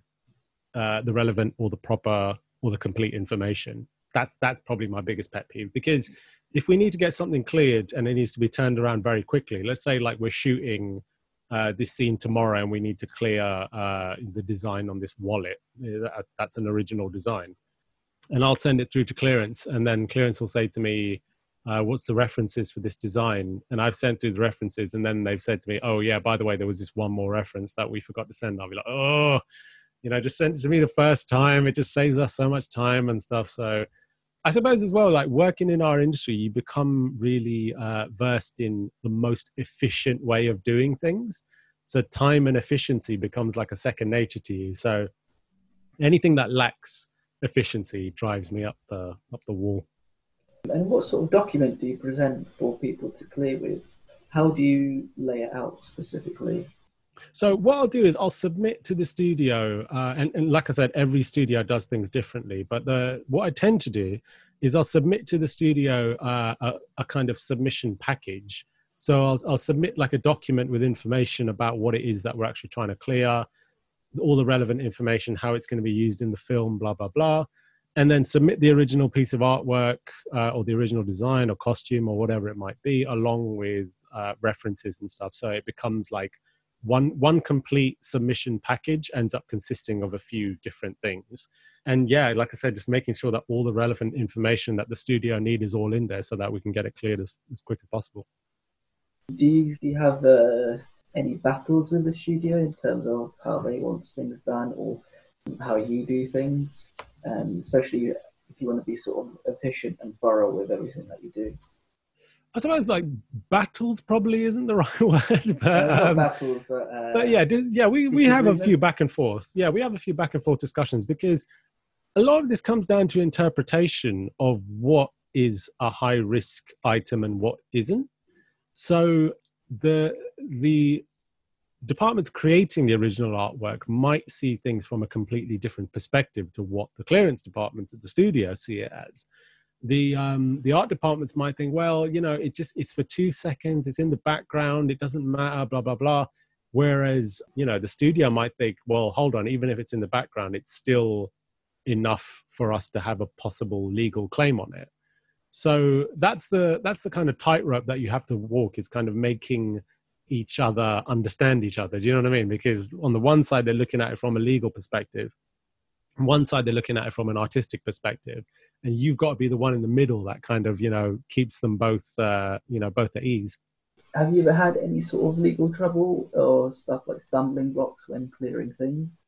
uh, the relevant or the proper or the complete information. That's that's probably my biggest pet peeve because if we need to get something cleared and it needs to be turned around very quickly, let's say like we're shooting uh, this scene tomorrow and we need to clear uh, the design on this wallet. That's an original design. And I'll send it through to clearance, and then clearance will say to me, uh, "What's the references for this design?" And I've sent through the references, and then they've said to me, "Oh yeah, by the way, there was this one more reference that we forgot to send." I'll be like, "Oh, you know, just send it to me the first time. It just saves us so much time and stuff." So I suppose as well, like working in our industry, you become really uh, versed in the most efficient way of doing things. So time and efficiency becomes like a second nature to you. So anything that lacks efficiency drives me up the up the wall. And what sort of document do you present for people to clear with? How do you lay it out specifically? So what I'll do is I'll submit to the studio, uh, and, and, like I said, every studio does things differently. But the what I tend to do is I'll submit to the studio uh, a, a, kind of submission package. So I'll, I'll submit like a document with information about what it is that we're actually trying to clear, all the relevant information, how it's going to be used in the film, blah blah blah and then submit the original piece of artwork uh, or the original design or costume or whatever it might be along with uh, references and stuff so it becomes like one one complete submission package ends up consisting of a few different things. And yeah like i said just making sure that all the relevant information that the studio need is all in there so that we can get it cleared as, as quick as possible. Do you, have uh, any battles with the studio in terms of how they want things done or how you do things? Um, especially if you want to be sort of efficient and thorough with everything that you do. I suppose like battles probably isn't the right word, but, um, battles, but, uh, but yeah, yeah, we, we have a few back and forth. Yeah, we have a few back and forth discussions because a lot of this comes down to interpretation of what is a high risk item and what isn't. So the the departments creating the original artwork might see things from a completely different perspective to what the clearance departments at the studio see it as the um, the art departments might think well you know it just it's for two seconds it's in the background it doesn't matter blah blah blah whereas you know the studio might think well hold on even if it's in the background it's still enough for us to have a possible legal claim on it so that's the that's the kind of tightrope that you have to walk is kind of making each other understand each other. Do you know what I mean? Because on the one side, they're looking at it from a legal perspective. On one side, they're looking at it from an artistic perspective. And you've got to be the one in the middle that kind of, you know, keeps them both, uh, you know, both at ease. Have you ever had any sort of legal trouble or stuff like stumbling blocks when clearing things?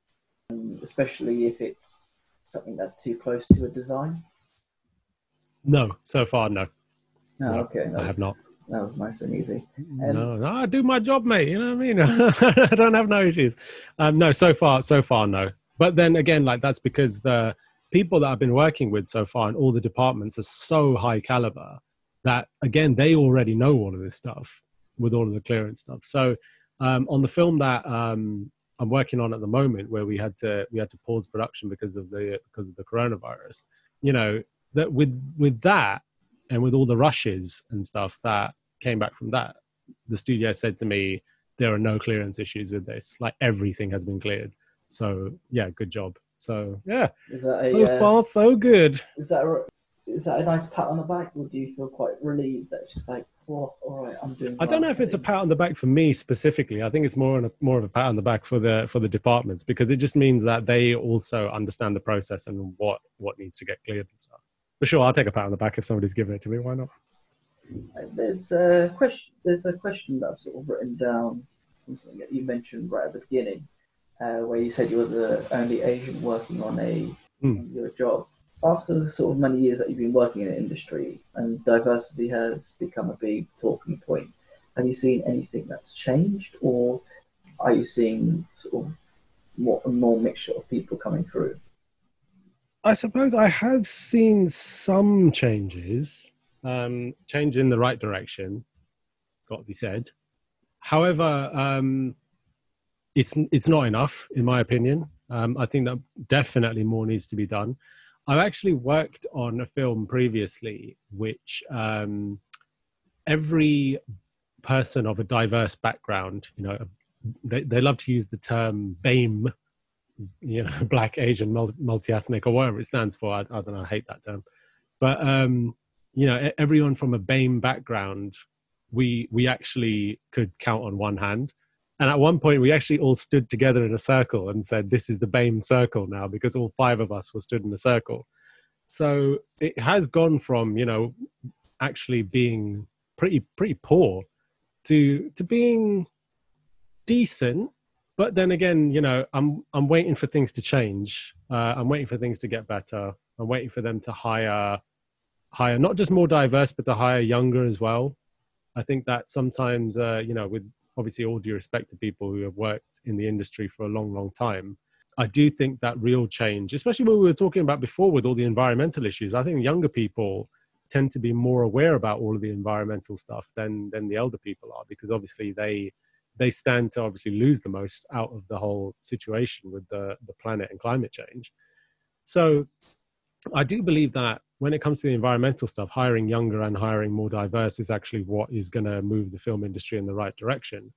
Um, especially if it's something that's too close to a design? No, so far, no. No, no okay. I have not that was nice and easy. And no, no, I do my job, mate. You know what I mean? I don't have no issues. Um, no, so far, so far, no. But then again, like that's because the people that I've been working with so far in all the departments are so high caliber that again they already know all of this stuff with all of the clearance stuff. So um, on the film that um, I'm working on at the moment, where we had to we had to pause production because of the because of the coronavirus, you know that with with that and with all the rushes and stuff that came back from that, the studio said to me, there are no clearance issues with this. Like everything has been cleared. So yeah, good job. So yeah, a, so uh, far so good. Is that a, is that a nice pat on the back, or do you feel quite relieved that it's just like, oh, all right, I'm doing? I don't know if it's a pat on the back for me specifically. I think it's more a, more of a pat on the back for the for the departments because it just means that they also understand the process and what what needs to get cleared and stuff. For sure, I'll take a pat on the back if somebody's giving it to me. Why not? There's a question. There's a question that I've sort of written down from something that you mentioned right at the beginning, uh, where you said you were the only Asian working on a mm. your job. After the sort of many years that you've been working in the industry, and diversity has become a big talking point, have you seen anything that's changed, or are you seeing sort of more more mixture of people coming through? I suppose I have seen some changes, um, change in the right direction, got to be said. However, um, it's it's not enough, in my opinion. Um, I think that definitely more needs to be done. I've actually worked on a film previously, which um, every person of a diverse background, you know, they, they love to use the term BAME you know black asian multi-ethnic or whatever it stands for I, I, don't know i hate that term but um you know everyone from a BAME background we we actually could count on one hand and at one point we actually all stood together in a circle and said this is the BAME circle now because all five of us were stood in a circle so it has gone from you know actually being pretty pretty poor to to being decent but then again, you know, I'm I'm waiting for things to change. Uh, I'm waiting for things to get better. I'm waiting for them to hire hire not just more diverse, but to hire younger as well. I think that sometimes, uh, you know, with obviously all due respect to people who have worked in the industry for a long, long time, I do think that real change, especially what we were talking about before with all the environmental issues, I think younger people tend to be more aware about all of the environmental stuff than than the elder people are because obviously they they stand to obviously lose the most out of the whole situation with the the planet and climate change. So I do believe that when it comes to the environmental stuff, hiring younger and hiring more diverse is actually what is going to move the film industry in the right direction.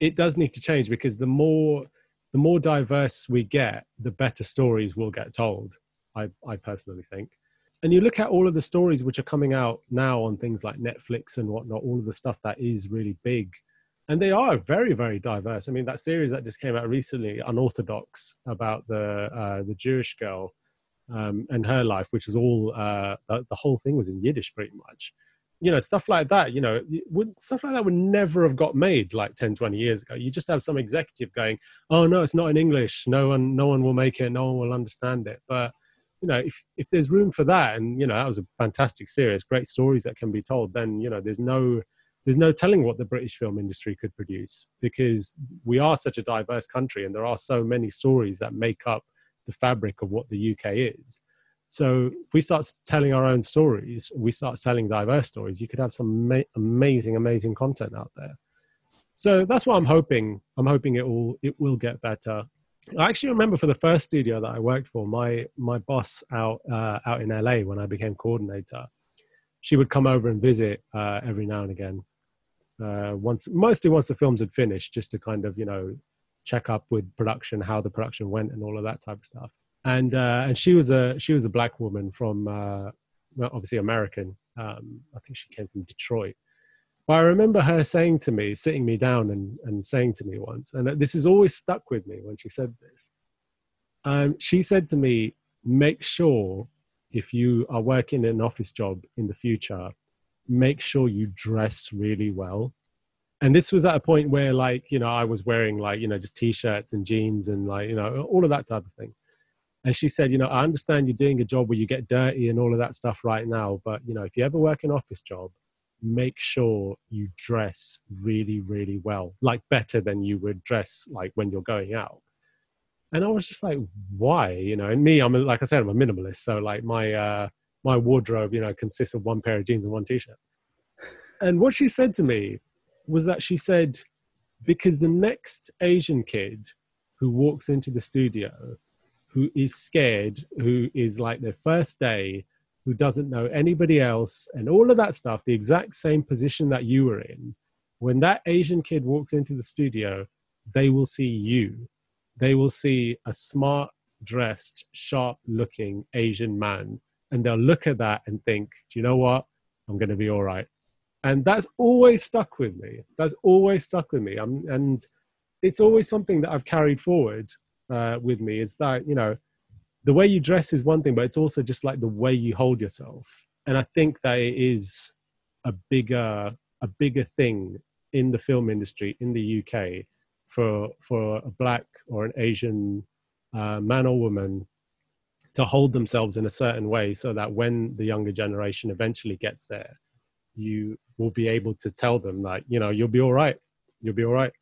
It does need to change because the more the more diverse we get, the better stories will get told. I, I personally think. And you look at all of the stories which are coming out now on things like Netflix and whatnot, all of the stuff that is really big. And they are very, very diverse. I mean, that series that just came out recently, Unorthodox, about the uh, the Jewish girl um, and her life, which was all uh, the, the, whole thing was in Yiddish, pretty much. You know, stuff like that. You know, would, stuff like that would never have got made like 10, 20 years ago. You just have some executive going, "Oh no, it's not in English. No one, no one will make it. No one will understand it." But you know, if if there's room for that, and you know, that was a fantastic series, great stories that can be told, then you know, there's no there's no telling what the British film industry could produce because we are such a diverse country, and there are so many stories that make up the fabric of what the UK is. So if we start telling our own stories, we start telling diverse stories, you could have some ma- amazing, amazing content out there. So that's what I'm hoping. I'm hoping it will it will get better. I actually remember for the first studio that I worked for, my my boss out uh, out in LA when I became coordinator, she would come over and visit uh, every now and again. Uh, once, mostly once the films had finished, just to kind of you know check up with production, how the production went, and all of that type of stuff. And uh, and she was a she was a black woman from uh, well, obviously American. Um, I think she came from Detroit. But I remember her saying to me, sitting me down and, and saying to me once, and this has always stuck with me when she said this. Um, she said to me, make sure if you are working an office job in the future, make sure you dress really well and this was at a point where like you know i was wearing like you know just t-shirts and jeans and like you know all of that type of thing. And she said you know i understand you're doing a job where you get dirty and all of that stuff right now but you know if you ever work an office job make sure you dress really really well like better than you would dress like when you're going out. And i was just like why? You know and me i'm a, like i said i'm a minimalist so like my uh my wardrobe you know consists of one pair of jeans and one t-shirt. And what she said to me was that she said, because the next Asian kid who walks into the studio, who is scared, who is like their first day, who doesn't know anybody else, and all of that stuff, the exact same position that you were in, when that Asian kid walks into the studio, they will see you. They will see a smart, dressed, sharp looking Asian man. And they'll look at that and think, do you know what? I'm going to be all right and that's always stuck with me. That's always stuck with me. Um, and it's always something that i've carried forward uh, with me is that you know the way you dress is one thing but it's also just like the way you hold yourself. And i think that it is a bigger a bigger thing in the film industry in the uk for for a black or an asian uh, man or woman to hold themselves in a certain way so that when the younger generation eventually gets there you will be able to tell them that you know you'll be all right. You'll be all right.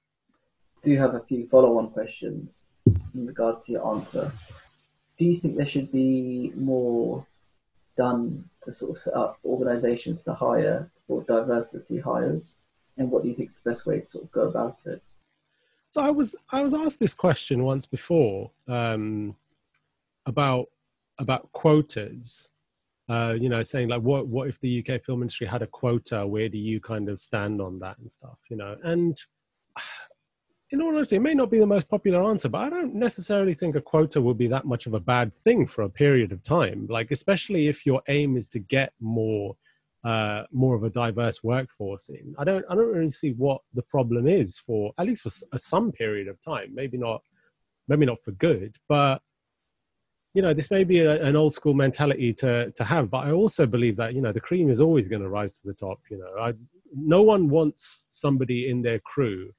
Do you have a few follow-on questions in regards to your answer? Do you think there should be more done to sort of set up organizations to hire for diversity hires? And what do you think is the best way to sort of go about it? So i was i was asked this question once before um, about about quotas uh, you know, saying like, what what if the UK film industry had a quota? Where do you kind of stand on that and stuff? You know, and in all honesty, it may not be the most popular answer, but I don't necessarily think a quota would be that much of a bad thing for a period of time. Like, especially if your aim is to get more uh, more of a diverse workforce in. I don't I don't really see what the problem is for at least for some period of time. Maybe not maybe not for good, but you know this may be a, an old school mentality to to have but i also believe that you know the cream is always going to rise to the top you know I, no one wants somebody in their crew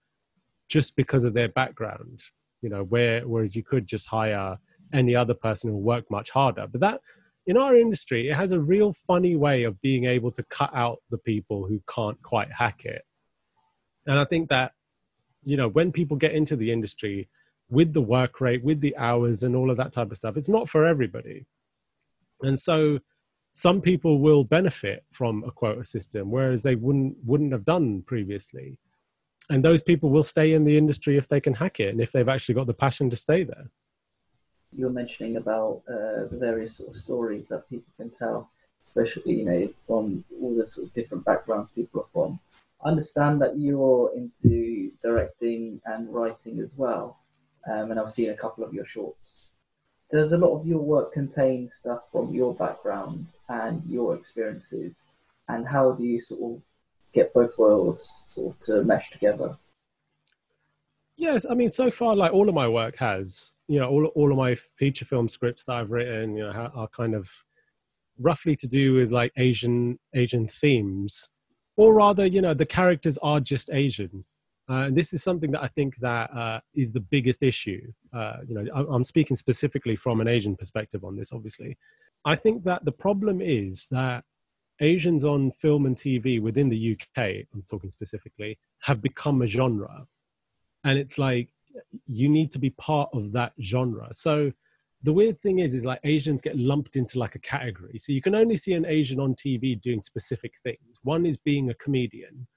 just because of their background you know where whereas you could just hire any other person who will work much harder but that in our industry, it has a real funny way of being able to cut out the people who can't quite hack it. And I think that, you know, when people get into the industry with the work rate, with the hours and all of that type of stuff, it's not for everybody. And so some people will benefit from a quota system, whereas they wouldn't wouldn't have done previously. And those people will stay in the industry if they can hack it and if they've actually got the passion to stay there you're mentioning about uh, the various sort of stories that people can tell, especially you know from all the sort of different backgrounds people are from. I understand that you're into directing and writing as well, um, and I've seen a couple of your shorts. Does a lot of your work contain stuff from your background and your experiences, and how do you sort of get both worlds sort of to mesh together? Yes, I mean, so far, like all of my work has, you know, all all of my feature film scripts that I've written, you know, are kind of roughly to do with like Asian Asian themes, or rather, you know, the characters are just Asian. Uh, and this is something that I think that uh, is the biggest issue. Uh, you know, I'm speaking specifically from an Asian perspective on this. Obviously, I think that the problem is that Asians on film and TV within the UK, I'm talking specifically, have become a genre. And it's like you need to be part of that genre. So the weird thing is is like asians get lumped into like a category. So you can only see an asian on tv doing specific things. One is being a comedian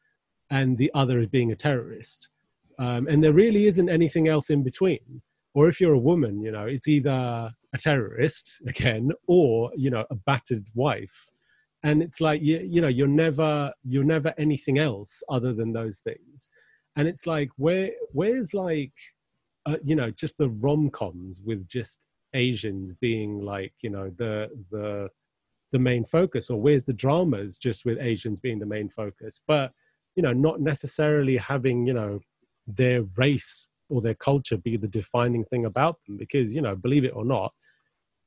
and the other is being a terrorist. Um, and there really isn't anything else in between. Or if you're a woman you know it's either a terrorist again or you know a battered wife. And it's like you, you know you're never you're never anything else other than those things. And it's like where where's like uh, you know just the rom-coms with just asians being like you know the the the main focus? Or where's the dramas just with asians being the main focus? But you know not necessarily having you know their race or their culture be the defining thing about them because you know believe it or not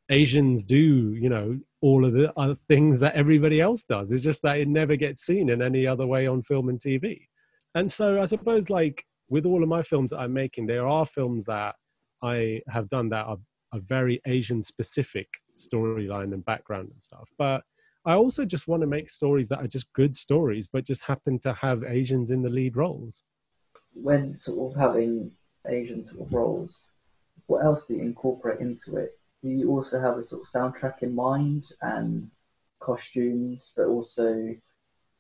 asians do you know all of the other things that everybody else does it's just that it never gets seen in any other way on film and tv and so I suppose like with all of my films that I'm making, there are films that I have done that are a very Asian specific storyline and background and stuff. But I also just want to make stories that are just good stories, but just happen to have Asians in the lead roles. When sort of having Asian sort of roles, what else do you incorporate into it? Do you also have a sort of soundtrack in mind and costumes, but also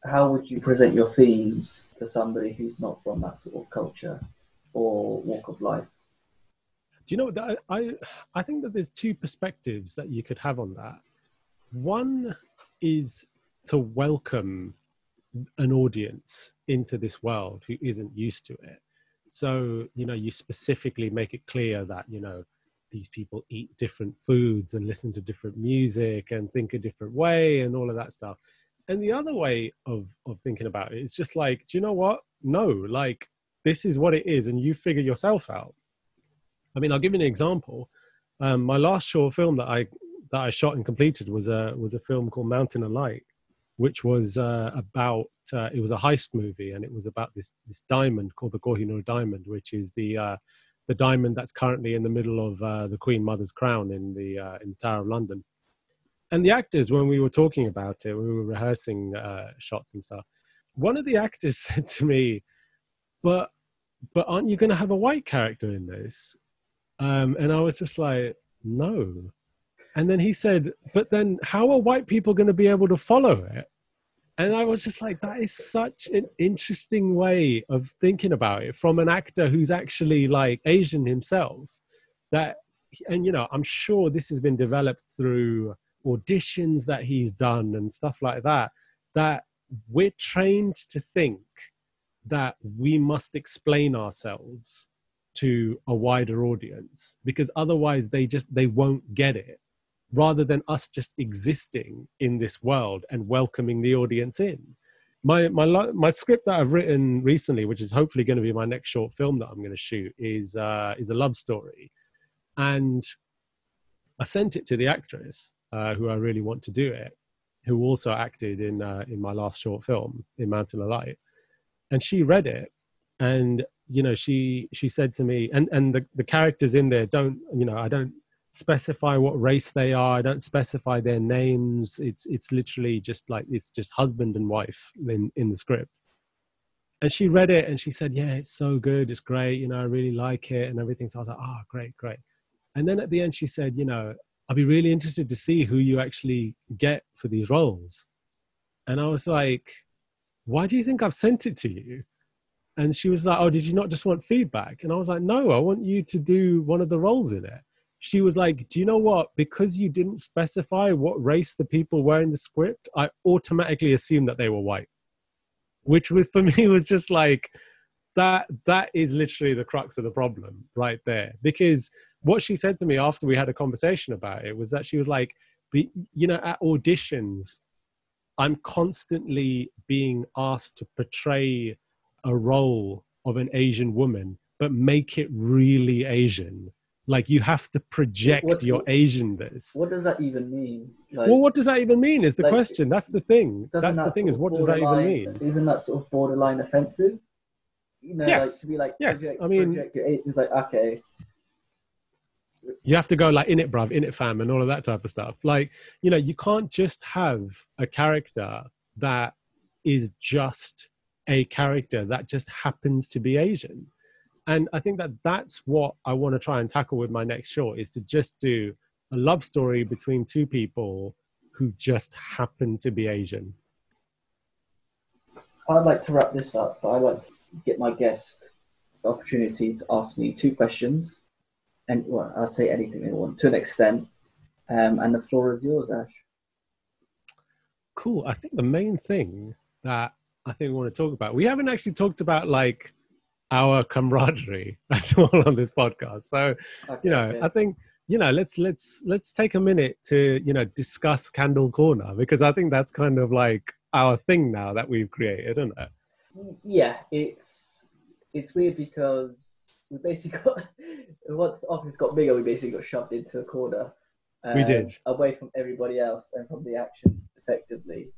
how would you present your themes to somebody who's not from that sort of culture or walk of life? Do you know that I I think that there's two perspectives that you could have on that. One is to welcome an audience into this world who isn't used to it. So, you know, you specifically make it clear that, you know, these people eat different foods and listen to different music and think a different way and all of that stuff. And the other way of of thinking about it is just like do you know what? No like this is what it is and you figure yourself out. I mean i'll give you an example. Um, my last short film that i that i shot and completed was a was a film called mountain of light which was uh, about uh, it was a heist movie and it was about this this diamond called the kohinoor diamond which is the uh, the diamond that's currently in the middle of uh, the queen mother's crown in the uh, in the tower of london. And the actors when we were talking about it we were rehearsing uh, shots and stuff one of the actors said to me but but aren't you going to have a white character in this? Um, and i was just like no and then he said but then how are white people going to be able to follow it? And i was just like that is such an interesting way of thinking about it from an actor who's actually like asian himself that and you know i'm sure this has been developed through auditions that he's done and stuff like that that we're trained to think that we must explain ourselves to a wider audience because otherwise they just they won't get it rather than us just existing in this world and welcoming the audience in. My my my script that i've written recently which is hopefully going to be my next short film that i'm going to shoot is uh is a love story. And i sent it to the actress uh, who I really want to do it, who also acted in uh, in my last short film in Mountain of Light, and she read it, and you know she she said to me, and and the the characters in there don't you know I don't specify what race they are. I don't specify their names. It's it's literally just like it's just husband and wife in in the script. And she read it and she said, "Yeah, it's so good. It's great. You know, I really like it and everything." So I was like, "Oh, great, great." And then at the end, she said, "You know, I'll be really interested to see who you actually get for these roles." And I was like, "Why do you think I've sent it to you?" And she was like, "Oh, did you not just want feedback?" And I was like, "No, I want you to do one of the roles in it." She was like, Do you know what? Because you didn't specify what race the people were in the script, I automatically assumed that they were white. Which was, for me was just like, that that is literally the crux of the problem right there. Because what she said to me after we had a conversation about it was that she was like, you know, at auditions, I'm constantly being asked to portray a role of an Asian woman, but make it really Asian like you have to project what, your Asianness. What does that even mean? Like, well, what does that even mean? Is the like, question. That's the thing. That's that the thing. Is what does that even mean? Isn't that sort of borderline offensive? You know, yes. like to be like, yes. Project, I mean, it's like okay. You have to go like in it, bruv, in it, fam, and all of that type of stuff. Like, you know, you can't just have a character that is just a character that just happens to be Asian and i think that that's what i want to try and tackle with my next short is to just do a love story between two people who just happen to be asian. I'd like to wrap this up but i'd like to get my guest the opportunity to ask me two questions and well i'll say anything they want to an extent. Um, and the floor is yours ash. Cool. I think the main thing that i think we want to talk about we haven't actually talked about like our camaraderie at all on this podcast. So, okay, you know, I think you know let's let's let's take a minute to you know discuss Candle Corner because I think that's kind of like our thing now that we've created, isn't it? Yeah, it's it's weird because we basically got once office got bigger, we basically got shoved into a corner. Um, we did away from everybody else and from the action effectively.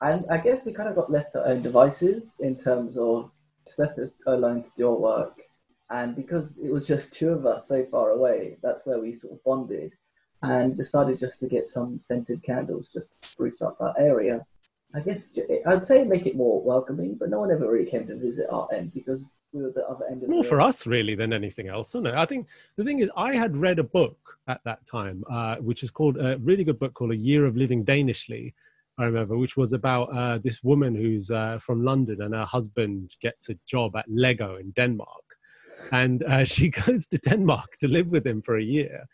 And I guess we kind of got left to our own devices in terms of just left it alone to do our work. And because it was just two of us so far away, that's where we sort of bonded and decided just to get some scented candles just to spruce up our area. I guess I'd say make it more welcoming, but no one ever really came to visit our end because we were the other end of More the for us, really, than anything else, isn't it? I think the thing is, I had read a book at that time, uh, which is called a really good book called A Year of Living Danishly I remember, which was about uh, this woman who's uh, from London and her husband gets a job at Lego in Denmark. And uh, she goes to Denmark to live with him for a year.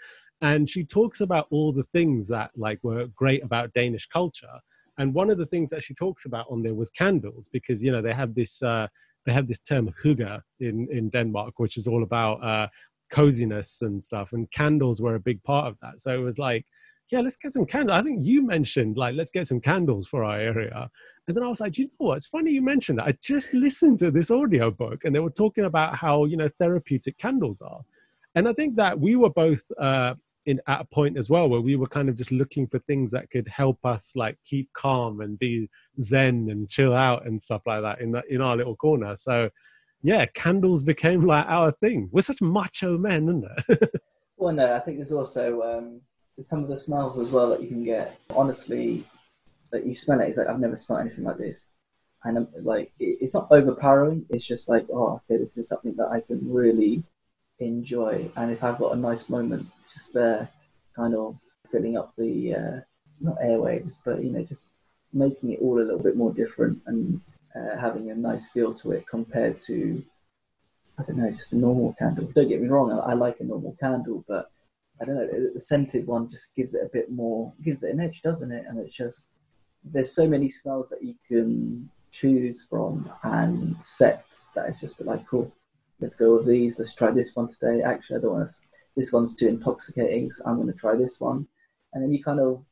And she talks about all the things that like were great about Danish culture. And one of the things that she talks about on there was candles, because you know they have this uh, they have this term hygge in in Denmark, which is all about uh, coziness and stuff. And candles were a big part of that. So it was like yeah, let's get some candles. I think you mentioned like, let's get some candles for our area. And then I was like, you know what? It's funny you mentioned that. I just listened to this audio book and they were talking about how, you know, therapeutic candles are. And I think that we were both uh, in at a point as well where we were kind of just looking for things that could help us like keep calm and be zen and chill out and stuff like that in the, in our little corner. So yeah, candles became like our thing. We're such macho men, isn't it? well, no, I think there's also um, some of the smells as well that you can get. Honestly, that you smell it, it's like I've never smelled anything like this, and I'm, like it, it's not overpowering. It's just like oh, okay, this is something that I can really enjoy, and if I've got a nice moment just there, kind of filling up the uh, not airwaves, but you know, just making it all a little bit more different and uh, having a nice feel to it compared to I don't know, just a normal candle. Don't get me wrong, I, I like a normal candle, but I don't know, the scented one just gives it a bit more, gives it an edge, doesn't it? And it's just, there's so many smells that you can choose from and sets that it's just like, cool, let's go with these. Let's try this one today. Actually, I don't want to, this one's too intoxicating, so I'm going to try this one. And then you kind of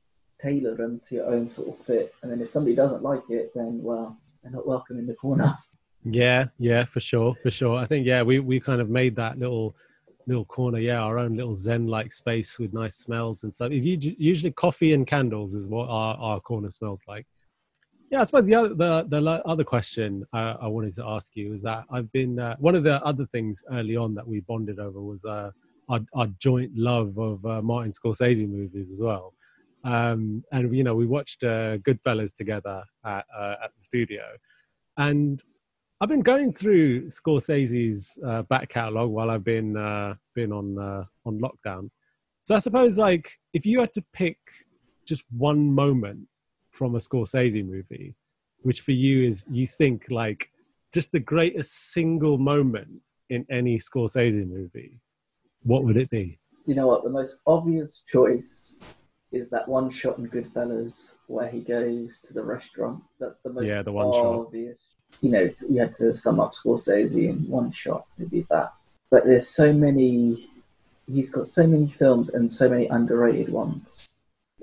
tailor them to your own sort of fit. And then if somebody doesn't like it, then, well, they're not welcome in the corner. Yeah, yeah, for sure, for sure. I think yeah, we we kind of made that little little corner, yeah, our own little zen-like space with nice smells and stuff. Usually, coffee and candles is what our, our corner smells like. Yeah, I suppose the other the, the other question I, I wanted to ask you is that I've been uh, one of the other things early on that we bonded over was uh, our, our joint love of uh, Martin Scorsese movies as well. Um, and you know, we watched uh, Goodfellas together at uh, at the studio, and I've been going through Scorsese's uh, back catalog while I've been uh, been on uh, on lockdown. So I suppose, like, if you had to pick just one moment from a Scorsese movie, which for you is you think like just the greatest single moment in any Scorsese movie, what would it be? You know what? The most obvious choice is that one shot in Goodfellas where he goes to the restaurant. That's the most Yeah, the one obvious. You know, you had to sum up Scorsese in one shot. It'd be that. But there's so many. He's got so many films and so many underrated ones.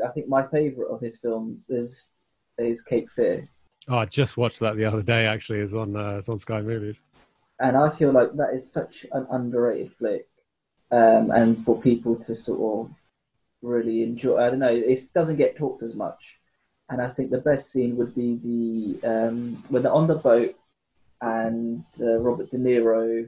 I think my favourite of his films is is Cape Fear, Oh, I just watched that the other day. Actually, it's on uh, it's on Sky Movies. and I feel like that is such an underrated flick, um, and for people to sort of really enjoy. I don't know, it doesn't get talked as much, and I think the best scene would be the um, when they're on the boat and uh, Robert De Niro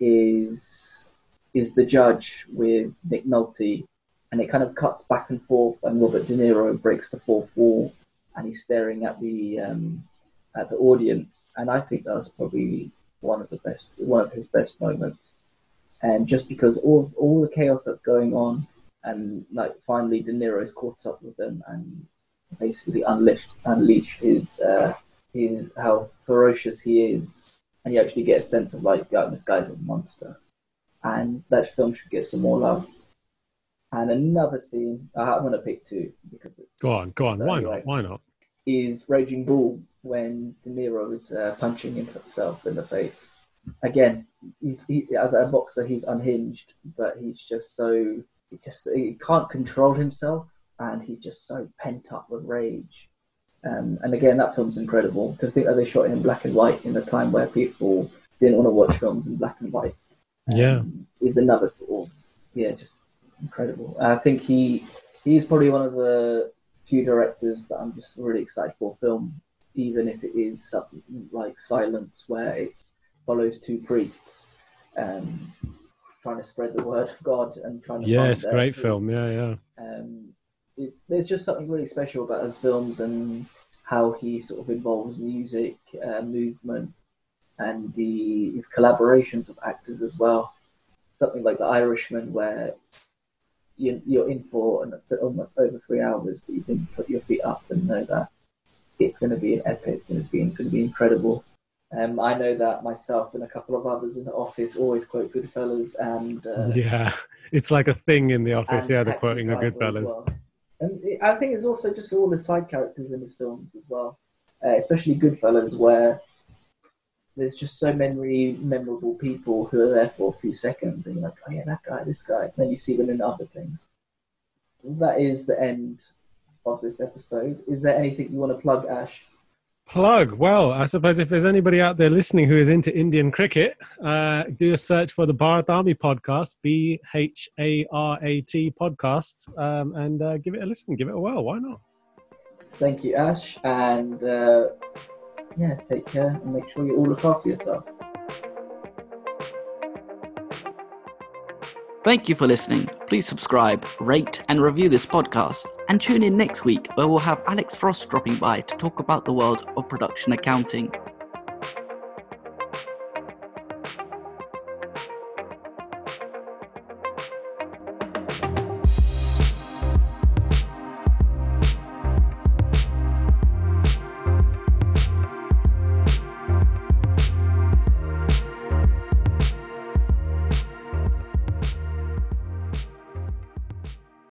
is is the judge with Nick Nolte, and it kind of cuts back and forth, and Robert De Niro breaks the fourth wall, and he's staring at the um, at the audience, and I think that was probably one of the best, one of his best moments, and just because all all the chaos that's going on, and like finally De Niro's caught up with them and basically unleashed unleashed his uh, his how ferocious he is, and you actually get a sense of like, yeah, this guy's a monster, and that film should get some more love. And another scene, I'm gonna pick two because it's Go on, go on. Why not? Why not? is Raging Bull when De Niro is uh, punching himself in the face. Again, he's, he, as a boxer, he's unhinged, but he's just so he just he can't control himself, and he's just so pent up with rage. Um, and again, that film's incredible. To think that they shot it in black and white in a time where people didn't want to watch films in black and white. um, Yeah. is another sort of yeah, just incredible. I think he he's probably one of the few directors that I'm just really excited for film, even if it is something like Silence, where it follows two priests um, trying to spread the word of God and trying to Yeah, find it's a great truth. film. Yeah, yeah. Um, it, there's just something really special about his films and how he sort of involves music, uh, movement, and the his collaborations of actors as well. Something like The Irishman, where you, you're in for an, almost over three hours, but you can put your feet up and know that it's going to be an epic and it's going to be incredible. Um, I know that myself and a couple of others in the office always quote Goodfellas and uh, yeah, it's like a thing in the office. Yeah, the Taxi quoting of Goodfellas. well. And I think it's also just all the side characters in his films as well, uh, especially Goodfellas, where there's just so many memorable people who are there for a few seconds, and you're like, oh yeah, that guy, this guy. And then you see them in other things. That is the end of this episode. Is there anything you want to plug, Ash? Plug. Well, I suppose if there's anybody out there listening who is into Indian cricket, uh, do a search for the Bharat Army podcast, B H A R A T podcast, um, and uh, give it a listen. Give it a whirl. Why not? Thank you, Ash, and uh, yeah, take care and make sure you all look after yourself. Thank you for listening. Please subscribe, rate, and review this podcast. And tune in next week where we'll have Alex Frost dropping by to talk about the world of production accounting.